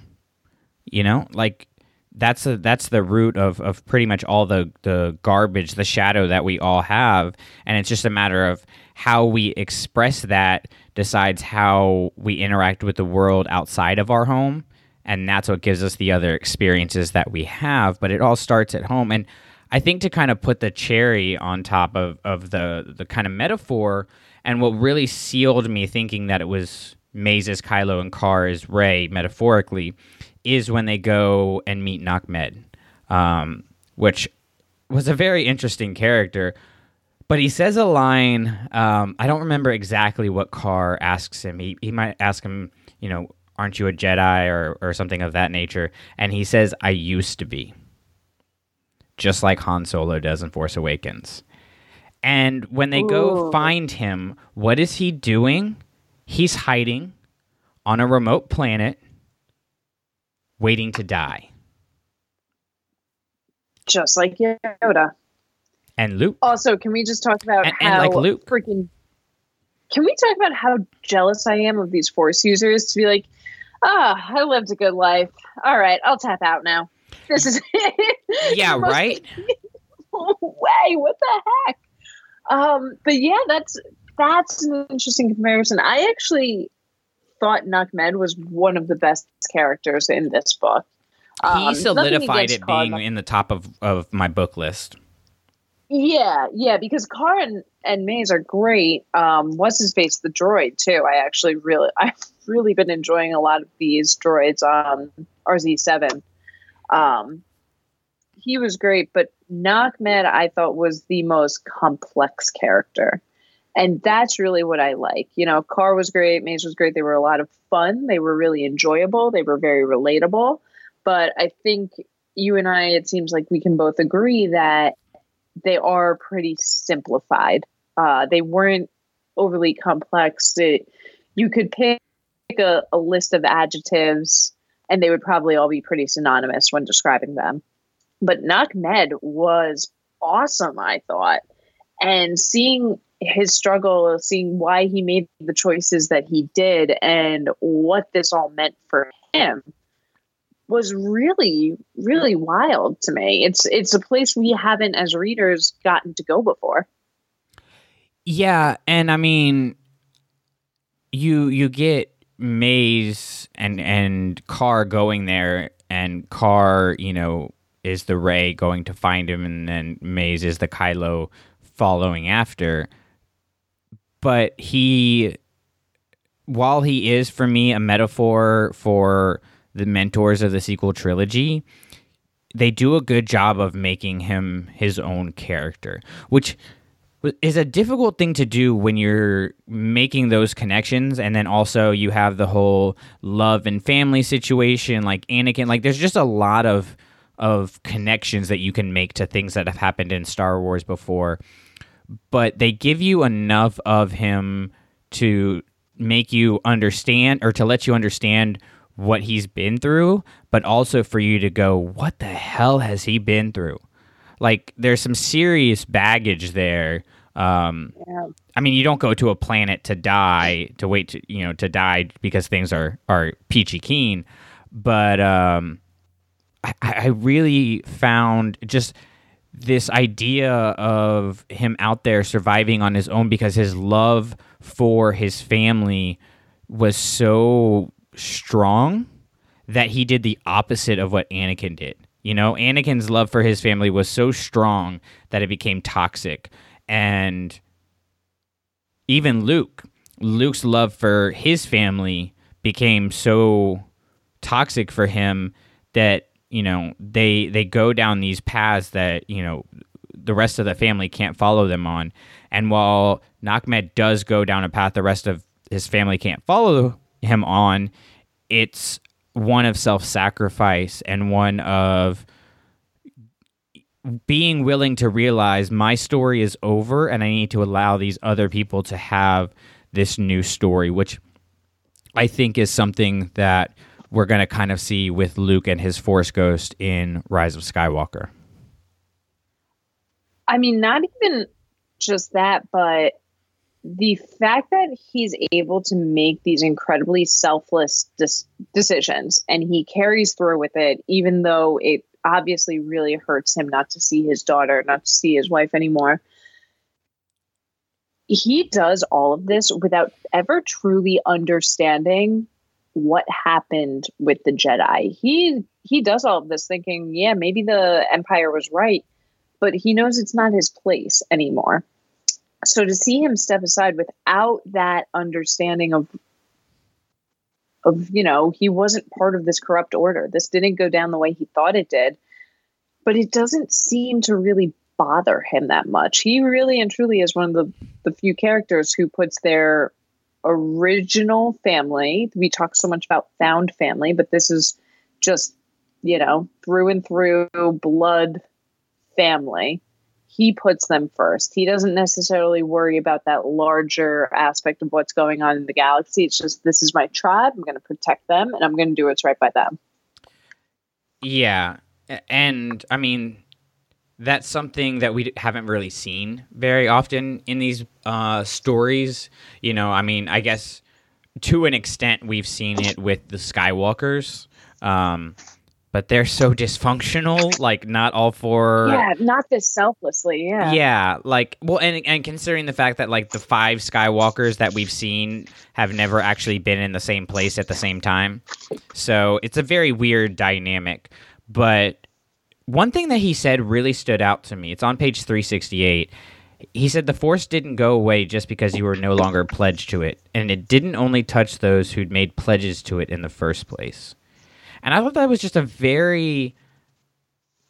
You know, like that's a, that's the root of, of pretty much all the, the garbage, the shadow that we all have. And it's just a matter of how we express that decides how we interact with the world outside of our home. And that's what gives us the other experiences that we have. But it all starts at home. And I think to kind of put the cherry on top of, of the, the kind of metaphor and what really sealed me thinking that it was Maize's Kylo and Karr's Rey metaphorically is when they go and meet Nakmed, um, which was a very interesting character. But he says a line. Um, I don't remember exactly what Karr asks him. He, he might ask him, you know, aren't you a Jedi or, or something of that nature? And he says, I used to be. Just like Han Solo does in Force Awakens. And when they go find him, what is he doing? He's hiding on a remote planet, waiting to die. Just like Yoda. And Luke. Also, can we just talk about And- and how like Luke. freaking? Can we talk about how jealous I am of these Force users to be like, ah, I lived a good life. All right, I'll tap out now. This is Yeah, right? way. What the heck? Um, but yeah, that's that's an interesting comparison. I actually thought Nakmed was one of the best characters in this book. Um, he solidified it being in the top of, of my book list. Yeah, yeah, because Karr and, and Maize are great. Um, what's his face, the droid too. I actually really, I've really been enjoying a lot of these droids on RZ seven. Um, he was great, but Nakmed I thought was the most complex character, and that's really what I like. You know, Karr was great, Maize was great. They were a lot of fun. They were really enjoyable. They were very relatable. But I think you and I, it seems like we can both agree that they are pretty simplified. Uh, they weren't overly complex. It, you could pick a, a list of adjectives, and they would probably all be pretty synonymous when describing them. But Nakmed was awesome, I thought. And seeing his struggle, seeing why he made the choices that he did, and what this all meant for him was really really wild to me it's it's a place we haven't as readers gotten to go before Yeah, and I mean, you you get Maize and and Karr going there, and Karr, you know, is the Rey going to find him, and then Maize is the Kylo following after. but he while he is for me a metaphor for the mentors of the sequel trilogy, they do a good job of making him his own character, which is a difficult thing to do when you're making those connections and then also you have the whole love and family situation like Anakin like there's just a lot of of connections that you can make to things that have happened in Star Wars before. But they give you enough of him to make you understand or to let you understand what he's been through but also for you to go what the hell has he been through like there's some serious baggage there. Um, Yeah. I mean, you don't go to a planet to die to wait to you know to die because things are are peachy keen, but um, I, I really found just this idea of him out there surviving on his own because his love for his family was so strong that he did the opposite of what Anakin did. You know, Anakin's love for his family was so strong that it became toxic. And even Luke, Luke's love for his family became so toxic for him that, you know, they they go down these paths that, you know, the rest of the family can't follow them on. And while Nakmed does go down a path the rest of his family can't follow him on, it's one of self sacrifice and one of being willing to realize my story is over and I need to allow these other people to have this new story, which I think is something that we're going to kind of see with Luke and his Force Ghost in Rise of Skywalker. I mean, not even just that, but the fact that he's able to make these incredibly selfless dis- decisions and he carries through with it, even though it obviously really hurts him not to see his daughter, not to see his wife anymore. He does all of this without ever truly understanding what happened with the Jedi. He he does all of this thinking, yeah, maybe the Empire was right, but he knows it's not his place anymore. So to see him step aside without that understanding of of you know, he wasn't part of this corrupt order. This didn't go down the way he thought it did. But it doesn't seem to really bother him that much. He really and truly is one of the the few characters who puts their original family. We talk so much about found family, but this is just, you know, through and through blood family. He puts them first. He doesn't necessarily worry about that larger aspect of what's going on in the galaxy. It's just, this is my tribe. I'm going to protect them and I'm going to do what's right by them. Yeah. And I mean, that's something that we haven't really seen very often in these uh, stories. You know, I mean, I guess to an extent we've seen it with the Skywalkers, um, but they're so dysfunctional. Like, not all for yeah, not this selflessly. Yeah. yeah, like well, and and considering the fact that like the five Skywalkers that we've seen have never actually been in the same place at the same time, so it's a very weird dynamic. But one thing that he said really stood out to me. It's on page three sixty eight. He said the Force didn't go away just because you were no longer pledged to it, and it didn't only touch those who'd made pledges to it in the first place. And I thought that was just a very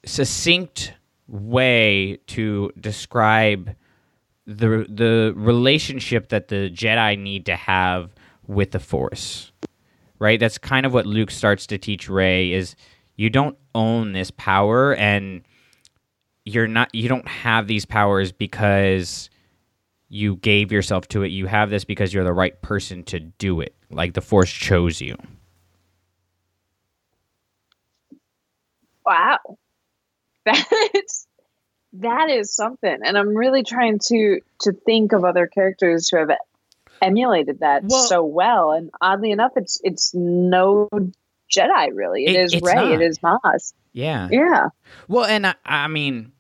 succinct way to describe the the relationship that the Jedi need to have with the Force. Right? That's kind of what Luke starts to teach Rey is you don't own this power and you're not you don't have these powers because you gave yourself to it. You have this because you're the right person to do it. Like the Force chose you. Wow. That's that is something. And I'm really trying to to think of other characters who have emulated that Well- so well. And oddly enough, it's it's no Jedi really. It- it is Rey, not. it is Maz. Yeah. Yeah. Well, and I, I mean,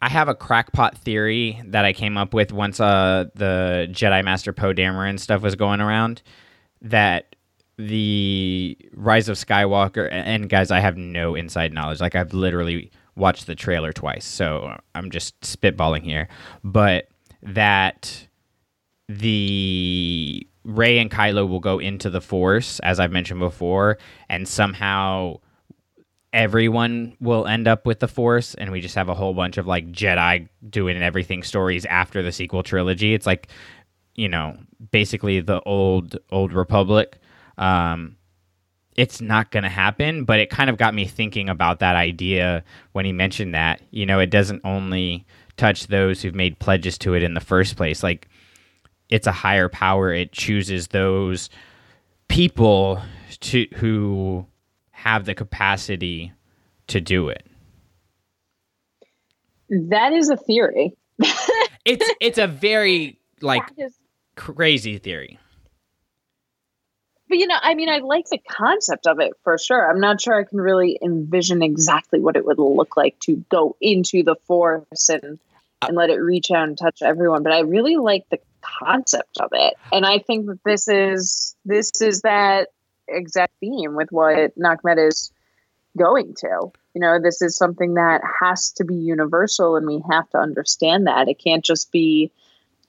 I have a crackpot theory that I came up with once uh, the Jedi Master Poe Dameron stuff was going around. That the Rise of Skywalker, and guys, I have no inside knowledge. Like I've literally watched the trailer twice, so I'm just spitballing here. But that the Rey and Kylo will go into the Force, as I've mentioned before, and somehow everyone will end up with the Force, and we just have a whole bunch of like Jedi doing everything stories after the sequel trilogy. It's like, you know, basically the old old Republic. Um, it's not going to happen, but it kind of got me thinking about that idea when he mentioned that. You know, it doesn't only touch those who've made pledges to it in the first place. Like, it's a higher power. It chooses those people to who have the capacity to do it. That is a theory. It's it's a very like is- crazy theory. But you know, I mean, I like the concept of it for sure. I'm not sure I can really envision exactly what it would look like to go into the force and and let it reach out and touch everyone. But I really like the concept of it, and I think that this is this is that exact theme with what Nakmed is going to. You know, this is something that has to be universal, and we have to understand that it can't just be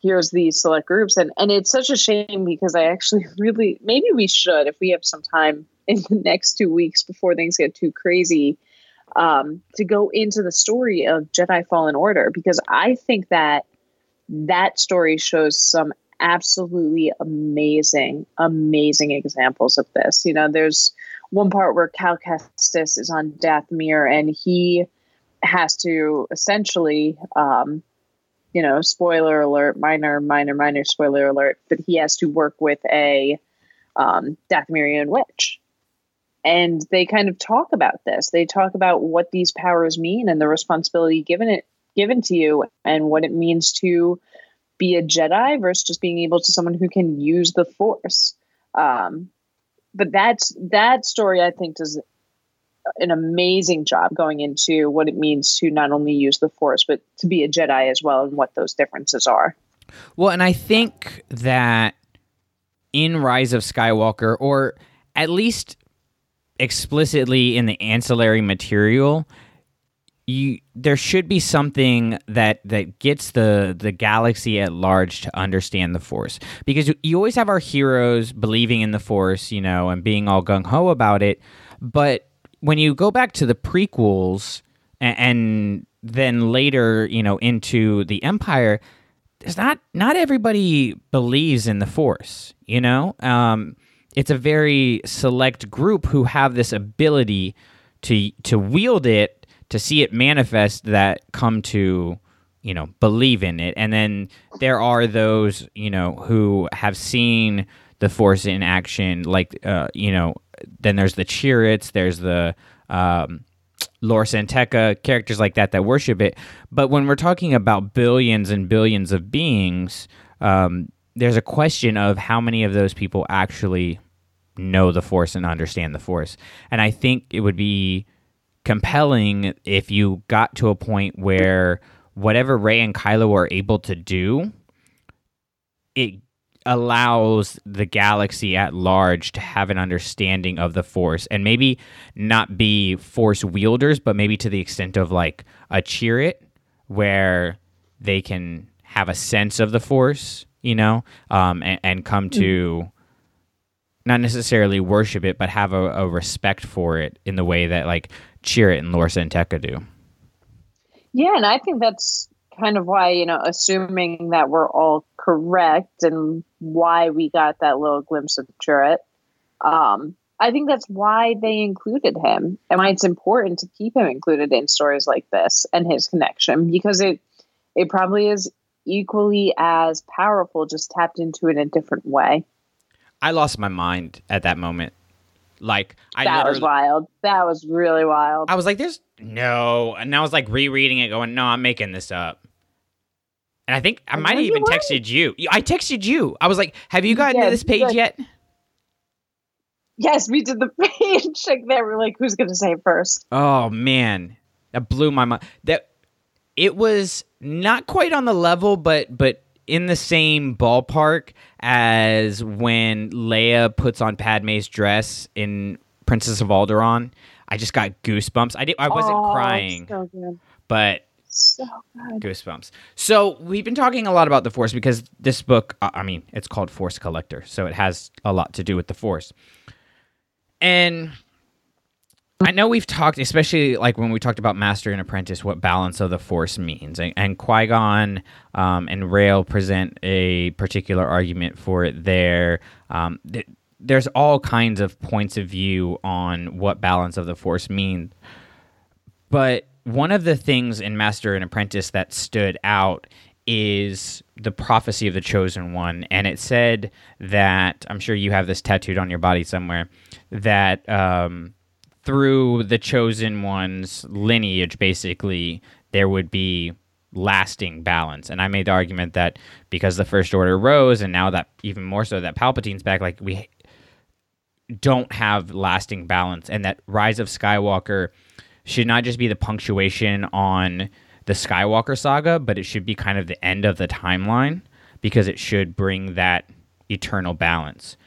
here's these select groups. And and it's such a shame because i actually really maybe we should if we have some time in the next two weeks before things get too crazy um, to go into the story of jedi fallen order because i think that that story shows some absolutely amazing amazing examples of this. You know there's one part where cal kestis is on dathomir and he has to essentially um, you know, spoiler alert, minor, minor, minor spoiler alert, but he has to work with a um, Dathomirian witch. And they kind of talk about this. They talk about what these powers mean and the responsibility given it given to you and what it means to be a Jedi versus just being able to someone who can use the Force. Um, but that's that story I think does an amazing job going into what it means to not only use the force but to be a jedi as well and what those differences are. Well, and I think that in Rise of Skywalker, or at least explicitly in the ancillary material, you there should be something that that gets the the galaxy at large to understand the Force, because you, always have our heroes believing in the Force, you know, and being all gung ho about it, but when you go back to the prequels and, and then later, you know, into the Empire, there's not not everybody believes in the force you know? Um, it's a very select group who have this ability to to wield it to see it manifest that come to you know believe in it. And then there are those you know who have seen the force in action like uh, you know then there's the Chirruts, there's the um, Lor San Tekka, characters like that that worship it. But when we're talking about billions and billions of beings, um, there's a question of how many of those people actually know the Force and understand the Force. And I think it would be compelling if you got to a point where whatever Rey and Kylo are able to do, it allows the galaxy at large to have an understanding of the force and maybe not be force wielders but maybe to the extent of like a Chirrut where they can have a sense of the force you know um, and, and come to not necessarily worship it but have a, a respect for it in the way that like Chirrut and lorsa and Santeca do. Yeah and i think that's kind of why you know assuming that we're all correct and why we got that little glimpse of Chirrut, um i think that's why they included him and why it's important to keep him included in stories like this and his connection because it it probably is equally as powerful just tapped into in a different way. I lost my mind at that moment. Like I that was wild. That was really wild. I was like, "There's no," and I was like rereading it, going, "No, I'm making this up." And I think I might have even were. texted you. I texted you. I was like, "Have you gotten Yeah, to this page did. yet?" yes we did the page check there we're like who's gonna say it first Oh man, that blew my mind. That it was not quite on the level, but but in the same ballpark as when Leia puts on Padme's dress in Princess of Alderaan. I just got goosebumps. I did. I wasn't Oh, crying, so but So good. Goosebumps. So we've been talking a lot about the Force because this book, uh, I mean, it's called Force Collector, so it has a lot to do with the Force. And I know we've talked, especially like when we talked about Master and Apprentice, what balance of the Force means, and, and Qui Gon um, and Rael present a particular argument for it there. Um, th- there's all kinds of points of view on what balance of the Force means, but one of the things in Master and Apprentice that stood out is the prophecy of the chosen one. And it said that i'm sure you have this tattooed on your body somewhere that um, through the chosen one's lineage basically there would be lasting balance. And i made the argument that because the first order rose and now that even more so that palpatine's back like we don't have lasting balance and that rise of skywalker should not just be the punctuation on the Skywalker saga, but it should be kind of the end of the timeline because it should bring that eternal balance.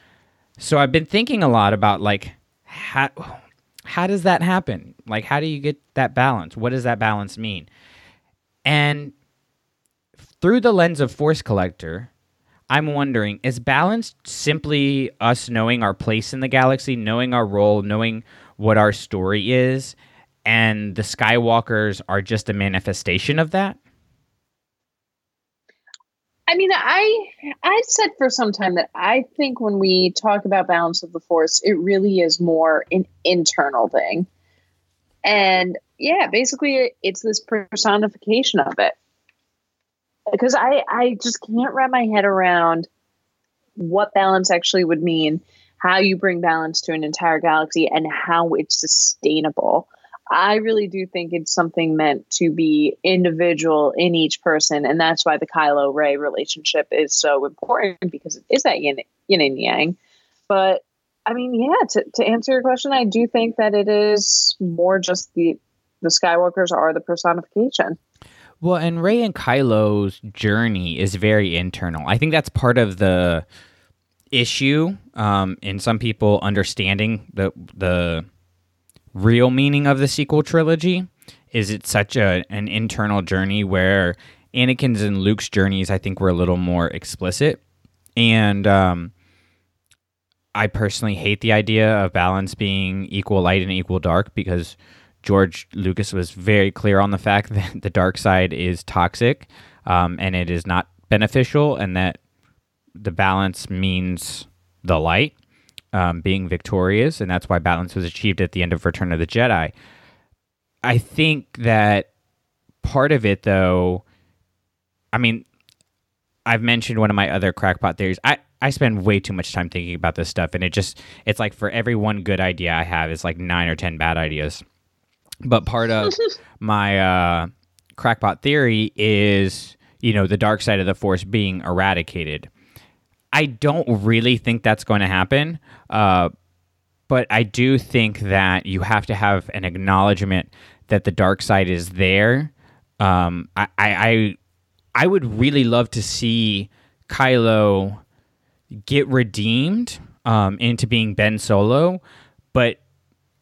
So I've been thinking a lot about like how how does that happen? Like how do you get that balance? What does that balance mean? And through the lens of Force Collector, I'm wondering is balance simply us knowing our place in the galaxy, knowing our role, knowing what our story is, and the Skywalkers are just a manifestation of that? I mean, I I said for some time that I think when we talk about balance of the force, it really is more an internal thing. And yeah, basically it's this personification of it. Because I I just can't wrap my head around what balance actually would mean, how you bring balance to an entire galaxy and how it's sustainable. I really do think it's something meant to be individual in each person, and that's why the Kylo Rey relationship is so important because it is that yin, yin and yang. But I mean, yeah, to, to answer your question, I do think that it is more just the the Skywalkers are the personification. Well, and Rey and Kylo's journey is very internal. I think that's part of the issue um, in some people understanding the the real meaning of the sequel trilogy? Is it such a an internal journey where Anakin's and Luke's journeys I think were a little more explicit? And um, I personally hate the idea of balance being equal light and equal dark because George Lucas was very clear on the fact that the dark side is toxic um, and it is not beneficial and that the balance means the light um, being victorious, and that's why balance was achieved at the end of Return of the Jedi. I think that part of it, though, I mean, I've mentioned one of my other crackpot theories. I, I spend way too much time thinking about this stuff, and it just, it's like for every one good idea I have, it's like nine or 10 bad ideas. But part of my uh, crackpot theory is, you know, the dark side of the force being eradicated. I don't really think that's going to happen. Uh, but I do think that you have to have an acknowledgement that the dark side is there. Um, I, I, I would really love to see Kylo get redeemed um, into being Ben Solo, but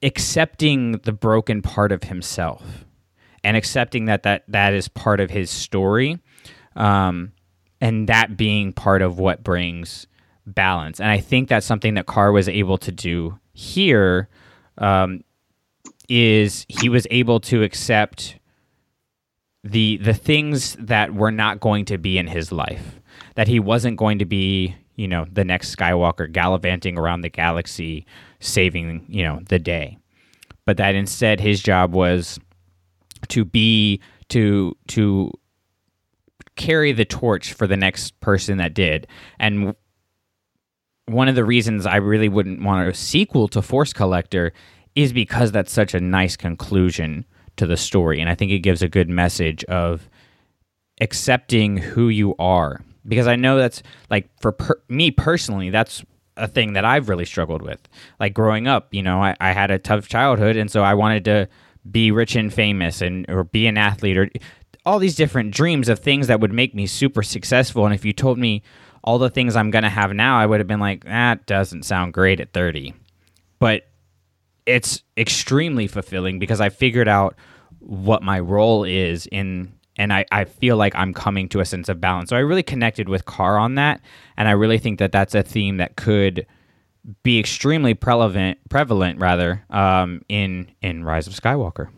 accepting the broken part of himself and accepting that that, that is part of his story. Um, and that being part of what brings balance. And I think that's something that Carr was able to do here. Um, is he was able to accept the the things that were not going to be in his life, that he wasn't going to be, you know, the next Skywalker gallivanting around the galaxy, saving, you know, the day, but that instead his job was to be to to carry the torch for the next person that did. And one of the reasons I really wouldn't want a sequel to Force Collector is because that's such a nice conclusion to the story. And I think it gives a good message of accepting who you are. Because I know that's like for per- me personally, that's a thing that I've really struggled with. Like growing up, you know, I, I had a tough childhood, and so I wanted to be rich and famous and or be an athlete or all these different dreams of things that would make me super successful. And if you told me all the things I'm going to have now, I would have been like, that doesn't sound great at 30. But it's extremely fulfilling because I figured out what my role is in and I, I feel like I'm coming to a sense of balance. So I really connected with Carr on that, and I really think that that's a theme that could be extremely prevalent, prevalent rather, um, in in Rise of Skywalker.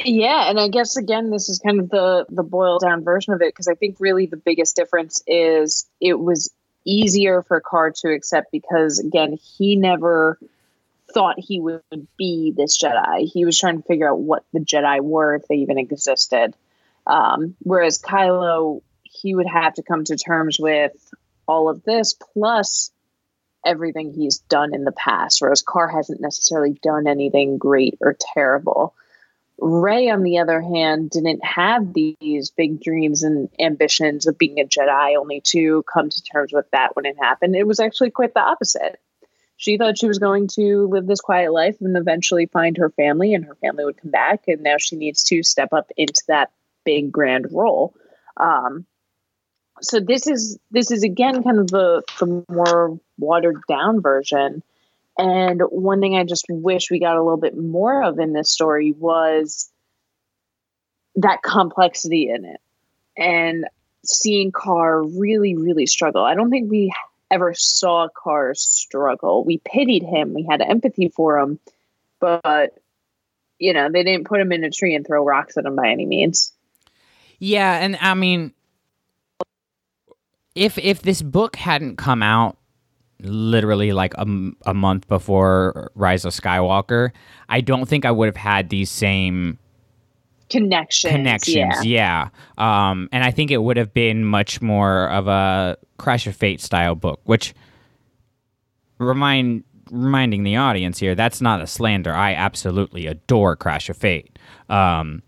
Yeah, and I guess again, this is kind of the the boiled down version of it because I think really the biggest difference is it was easier for Carr to accept because again, he never thought he would be this Jedi. He was trying to figure out what the Jedi were if they even existed. Um, whereas Kylo, he would have to come to terms with all of this plus everything he's done in the past, whereas Carr hasn't necessarily done anything great or terrible. Rey, on the other hand, didn't have these big dreams and ambitions of being a Jedi, only to come to terms with that when it happened. It was actually quite the opposite. She thought she was going to live this quiet life and eventually find her family, and her family would come back. And now she needs to step up into that big grand role. Um, so this is this is again kind of the the more watered down version and one thing I just wish we got a little bit more of in this story was that complexity in it and seeing Karr really, really struggle. I don't think we ever saw Karr struggle. We pitied him, we had empathy for him, but you know, they didn't put him in a tree and throw rocks at him by any means. Yeah, and I mean if if this book hadn't come out literally like a, a month before Rise of Skywalker, I don't think I would have had these same connections. Connections, yeah. yeah. Um, and I think it would have been much more of a Crash of Fate style book, which remind reminding the audience here, that's not a slander. I absolutely adore Crash of Fate. Um,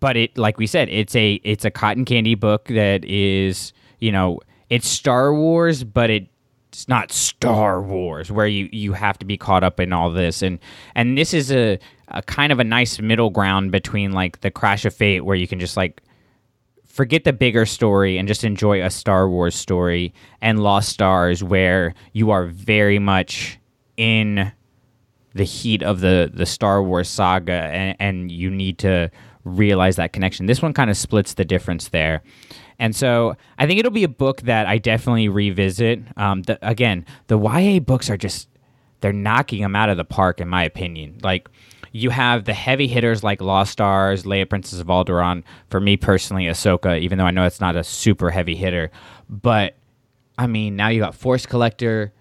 but it, like we said, it's a it's a cotton candy book that is, you know, it's Star Wars, but it it's not Star Wars where you, you have to be caught up in all this and and this is a, a kind of a nice middle ground between like the Crash of Fate where you can just like forget the bigger story and just enjoy a Star Wars story and Lost Stars where you are very much in the heat of the the Star Wars saga and, and you need to realize that connection. This one kind of splits the difference there. And so I think it'll be a book that I definitely revisit. Um, the, again, the YA books are just, they're knocking them out of the park, in my opinion. Like, you have the heavy hitters like Lost Stars, Leia, Princess of Alderaan. For me personally, Ahsoka, even though I know it's not a super heavy hitter. But, I mean, now you got Force Collector,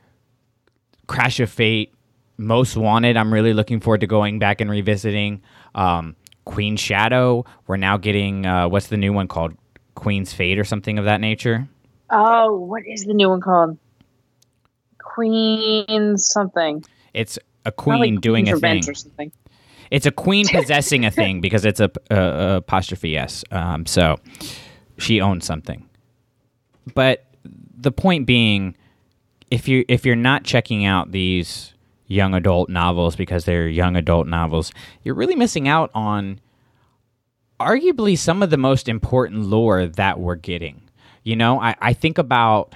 Crash of Fate, Most Wanted. I'm really looking forward to going back and revisiting. Um, Queen Shadow. We're now getting, uh, what's the new one called? Queen's Fate or something of that nature. Oh, what is the new one called? Queen something. It's a queen like doing Queen's a thing. Or something. It's a queen possessing a thing because it's a, a, a apostrophe s. Um, so she owns something. But the point being, if you if you're not checking out these young adult novels because they're young adult novels, you're really missing out on arguably some of the most important lore that we're getting. You know, I, I think about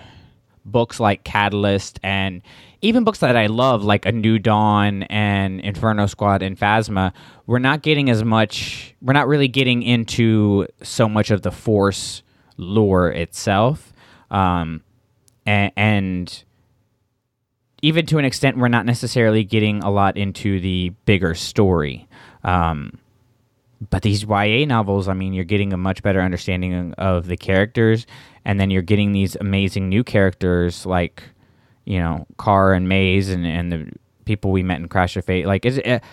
books like Catalyst and even books that I love, like A New Dawn and Inferno Squad and Phasma, we're not getting as much, we're not really getting into so much of the Force lore itself. Um, and, and even to an extent, we're not necessarily getting a lot into the bigger story. Um, but these YA novels, I mean, you're getting a much better understanding of the characters, and then you're getting these amazing new characters like, you know, Karr and Maize and, and the people we met in Crash of Fate. Like, is it,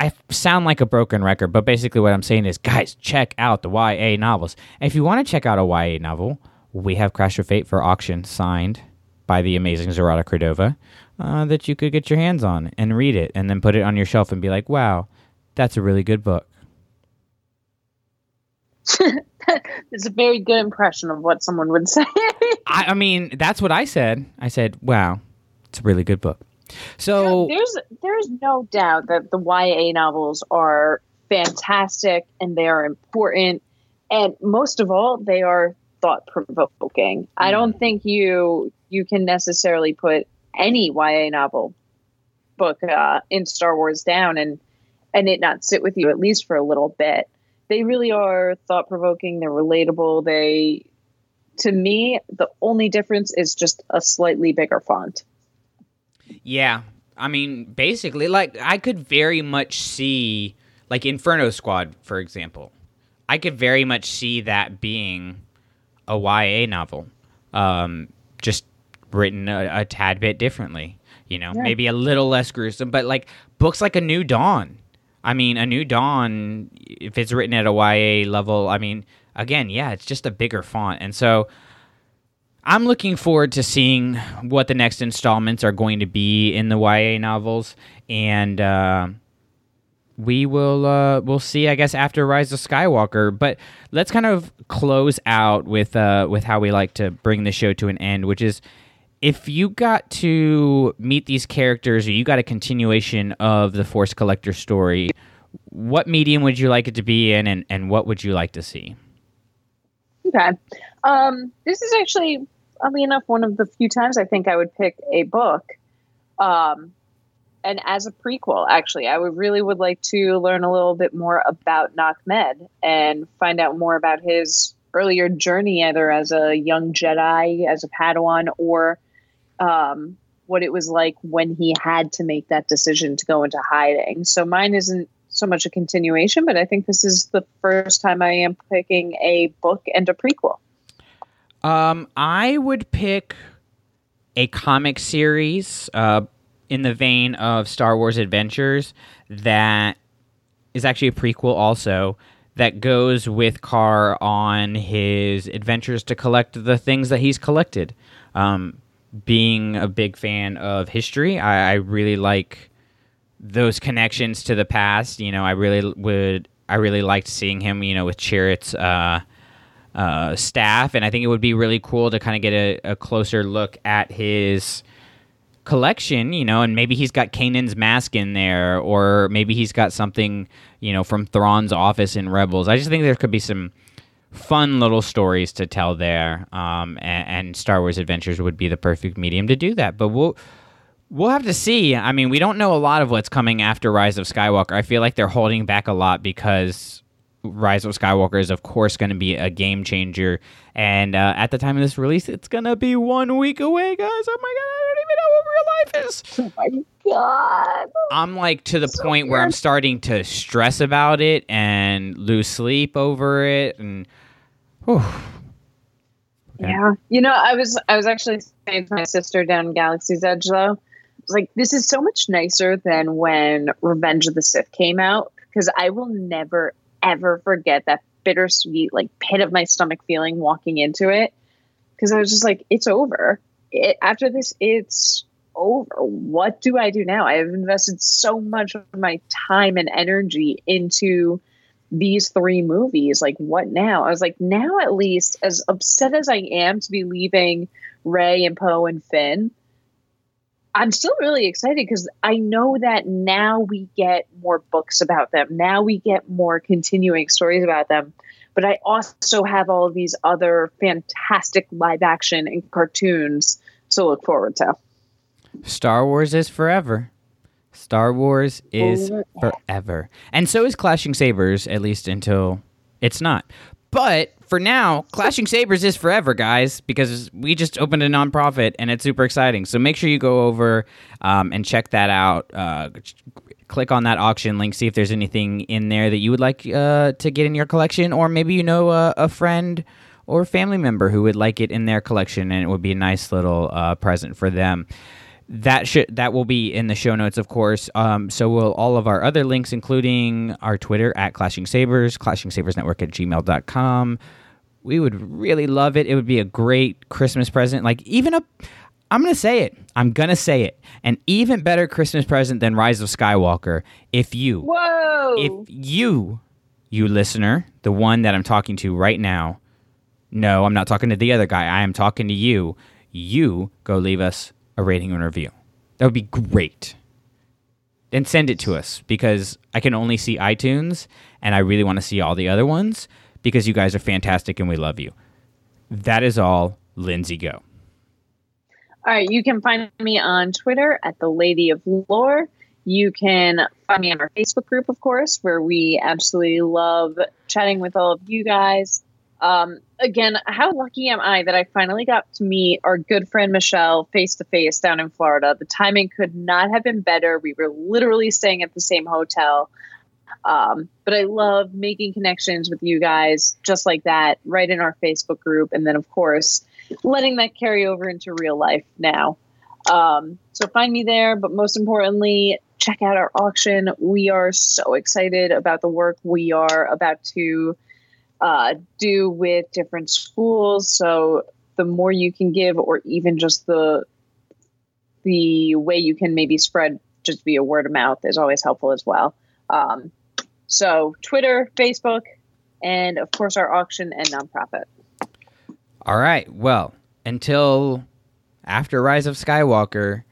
I sound like a broken record, but basically what I'm saying is, guys, check out the YA novels. And if you want to check out a YA novel, we have Crash of Fate for auction signed by the amazing Zoraida Cordova uh, that you could get your hands on and read it and then put it on your shelf and be like, wow, that's a really good book. it's a very good impression of what someone would say. I, I, mean, that's what I said. I said, "Wow, it's a really good book." So there's there's no doubt that the YA novels are fantastic and they are important, and most of all, they are thought provoking. Mm. I don't think you you can necessarily put any YA novel book uh, in Star Wars down and and it not sit with you at least for a little bit. They really are thought provoking. They're relatable. They, to me, the only difference is just a slightly bigger font. Yeah. I mean, basically, like, I could very much see, like, Inferno Squad, for example. I could very much see that being a YA novel, um, just written a, a tad bit differently. You know, Yeah. maybe a little less gruesome, but like books like A New Dawn. I mean, A New Dawn, if it's written at a YA level, I mean, again, yeah, it's just a bigger font. And so I'm looking forward to seeing what the next installments are going to be in the YA novels. And, uh, we will uh, we'll see I guess after Rise of Skywalker. But let's kind of close out with uh, with how we like to bring the show to an end, which is if you got to meet these characters or you got a continuation of the Force Collector story, what medium would you like it to be in, and, and what would you like to see? Okay. Um, this is actually, oddly enough, one of the few times I think I would pick a book. Um, and as a prequel, actually, I would really would like to learn a little bit more about Nakmed and find out more about his earlier journey, either as a young Jedi, as a Padawan, or um, what it was like when he had to make that decision to go into hiding. So mine isn't so much a continuation, but I think this is the first time I am picking a book and a prequel. Um, I would pick a comic series uh, in the vein of Star Wars Adventures that is actually a prequel also that goes with Karr on his adventures to collect the things that he's collected. Um, being a big fan of history, I, I really like those connections to the past. You know, I really would. I really liked seeing him. You know, with Chirrut's uh, uh, staff, and I think it would be really cool to kind of get a, a closer look at his collection. You know, and maybe he's got Kanan's mask in there, or maybe he's got something. You know, from Thrawn's office in Rebels. I just think there could be some fun little stories to tell there, um, and, and Star Wars Adventures would be the perfect medium to do that. But we'll we'll have to see. I mean, we don't know a lot of what's coming after Rise of Skywalker. I feel like they're holding back a lot because Rise of Skywalker is, of course, going to be a game changer. And uh, at the time of this release, it's going to be one week away, guys. Oh my god, I don't even know what real life is. Oh my god! I'm like to the point where I'm starting to stress about it and lose sleep over it, and whew. Yeah, you know, I was I was actually saying to my sister down in Galaxy's Edge though, like, this is so much nicer than when Revenge of the Sith came out because I will never ever forget that bittersweet like pit of my stomach feeling walking into it because I was just like, it's over. It, after this, it's over. What do I do now? I have invested so much of my time and energy into these three movies. Like, what now? I was like, now at least, as upset as I am to be leaving Rey and Poe and Finn, I'm still really excited because I know that now we get more books about them. Now we get more continuing stories about them. But I also have all of these other fantastic live action and cartoons to look forward to. Star Wars is forever. Star Wars is forever. And so is Clashing Sabers, at least until it's not. But for now, Clashing Sabers is forever, guys, because we just opened a nonprofit and it's super exciting. So make sure you go over um, and check that out. Uh, click on that auction link, see if there's anything in there that you would like uh, to get in your collection, or maybe you know a, a friend or family member who would like it in their collection, and it would be a nice little uh, present for them. That should that will be in the show notes, of course. Um, so will all of our other links, including our Twitter at Clashing Sabers, Clashing Sabers Network at gmail.com. We would really love it. It would be a great Christmas present. Like even a I'm gonna say it. I'm gonna say it. An even better Christmas present than Rise of Skywalker. If you Whoa! if you, you listener, the one that I'm talking to right now, no, I'm not talking to the other guy. I am talking to you. You go leave us a rating and review. That would be great. Then send it to us because I can only see iTunes and I really want to see all the other ones because you guys are fantastic and we love you. That is all. Lindsay, go. All right, you can find me on Twitter at the Lady of Lore. You can find me on our Facebook group, of course, where we absolutely love chatting with all of you guys. Um, again, how lucky am I that I finally got to meet our good friend Michelle face to face down in Florida? The timing could not have been better. We were literally staying at the same hotel. Um, but I love making connections with you guys just like that, right in our Facebook group. And then, of course, letting that carry over into real life now. Um, so find me there. But most importantly, check out our auction. We are so excited about the work we are about to uh, do with different schools. So the more you can give, or even just the the way you can maybe spread just via word of mouth is always helpful as well. Um, so Twitter, Facebook, and of course our auction and nonprofit. All right. Well, until after Rise of Skywalker,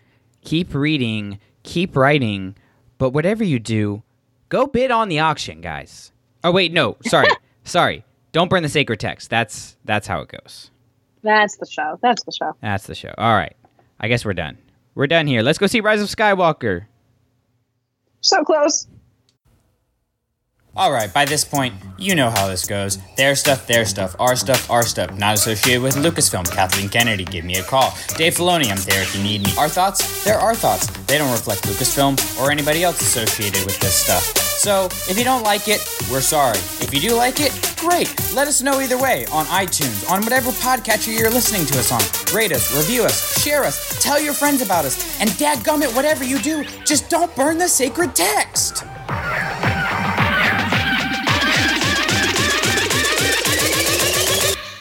keep reading, keep writing, but whatever you do, go bid on the auction, guys. Oh wait, no, sorry. Sorry. Don't burn the sacred text. That's that's how it goes. That's the show. That's the show. That's the show. All right. I guess we're done. We're done here. Let's go see Rise of Skywalker. So close. All right, by this point, you know how this goes. Their stuff, their stuff, our stuff, our stuff. Not associated with Lucasfilm. Kathleen Kennedy, give me a call. Dave Filoni, I'm there if you need me. Our thoughts, they're our thoughts. They don't reflect Lucasfilm or anybody else associated with this stuff. So, if you don't like it, we're sorry. If you do like it, great. Let us know either way on iTunes, on whatever podcatcher you're listening to us on. Rate us, review us, share us, tell your friends about us, and dadgummit, whatever you do, just don't burn the sacred text.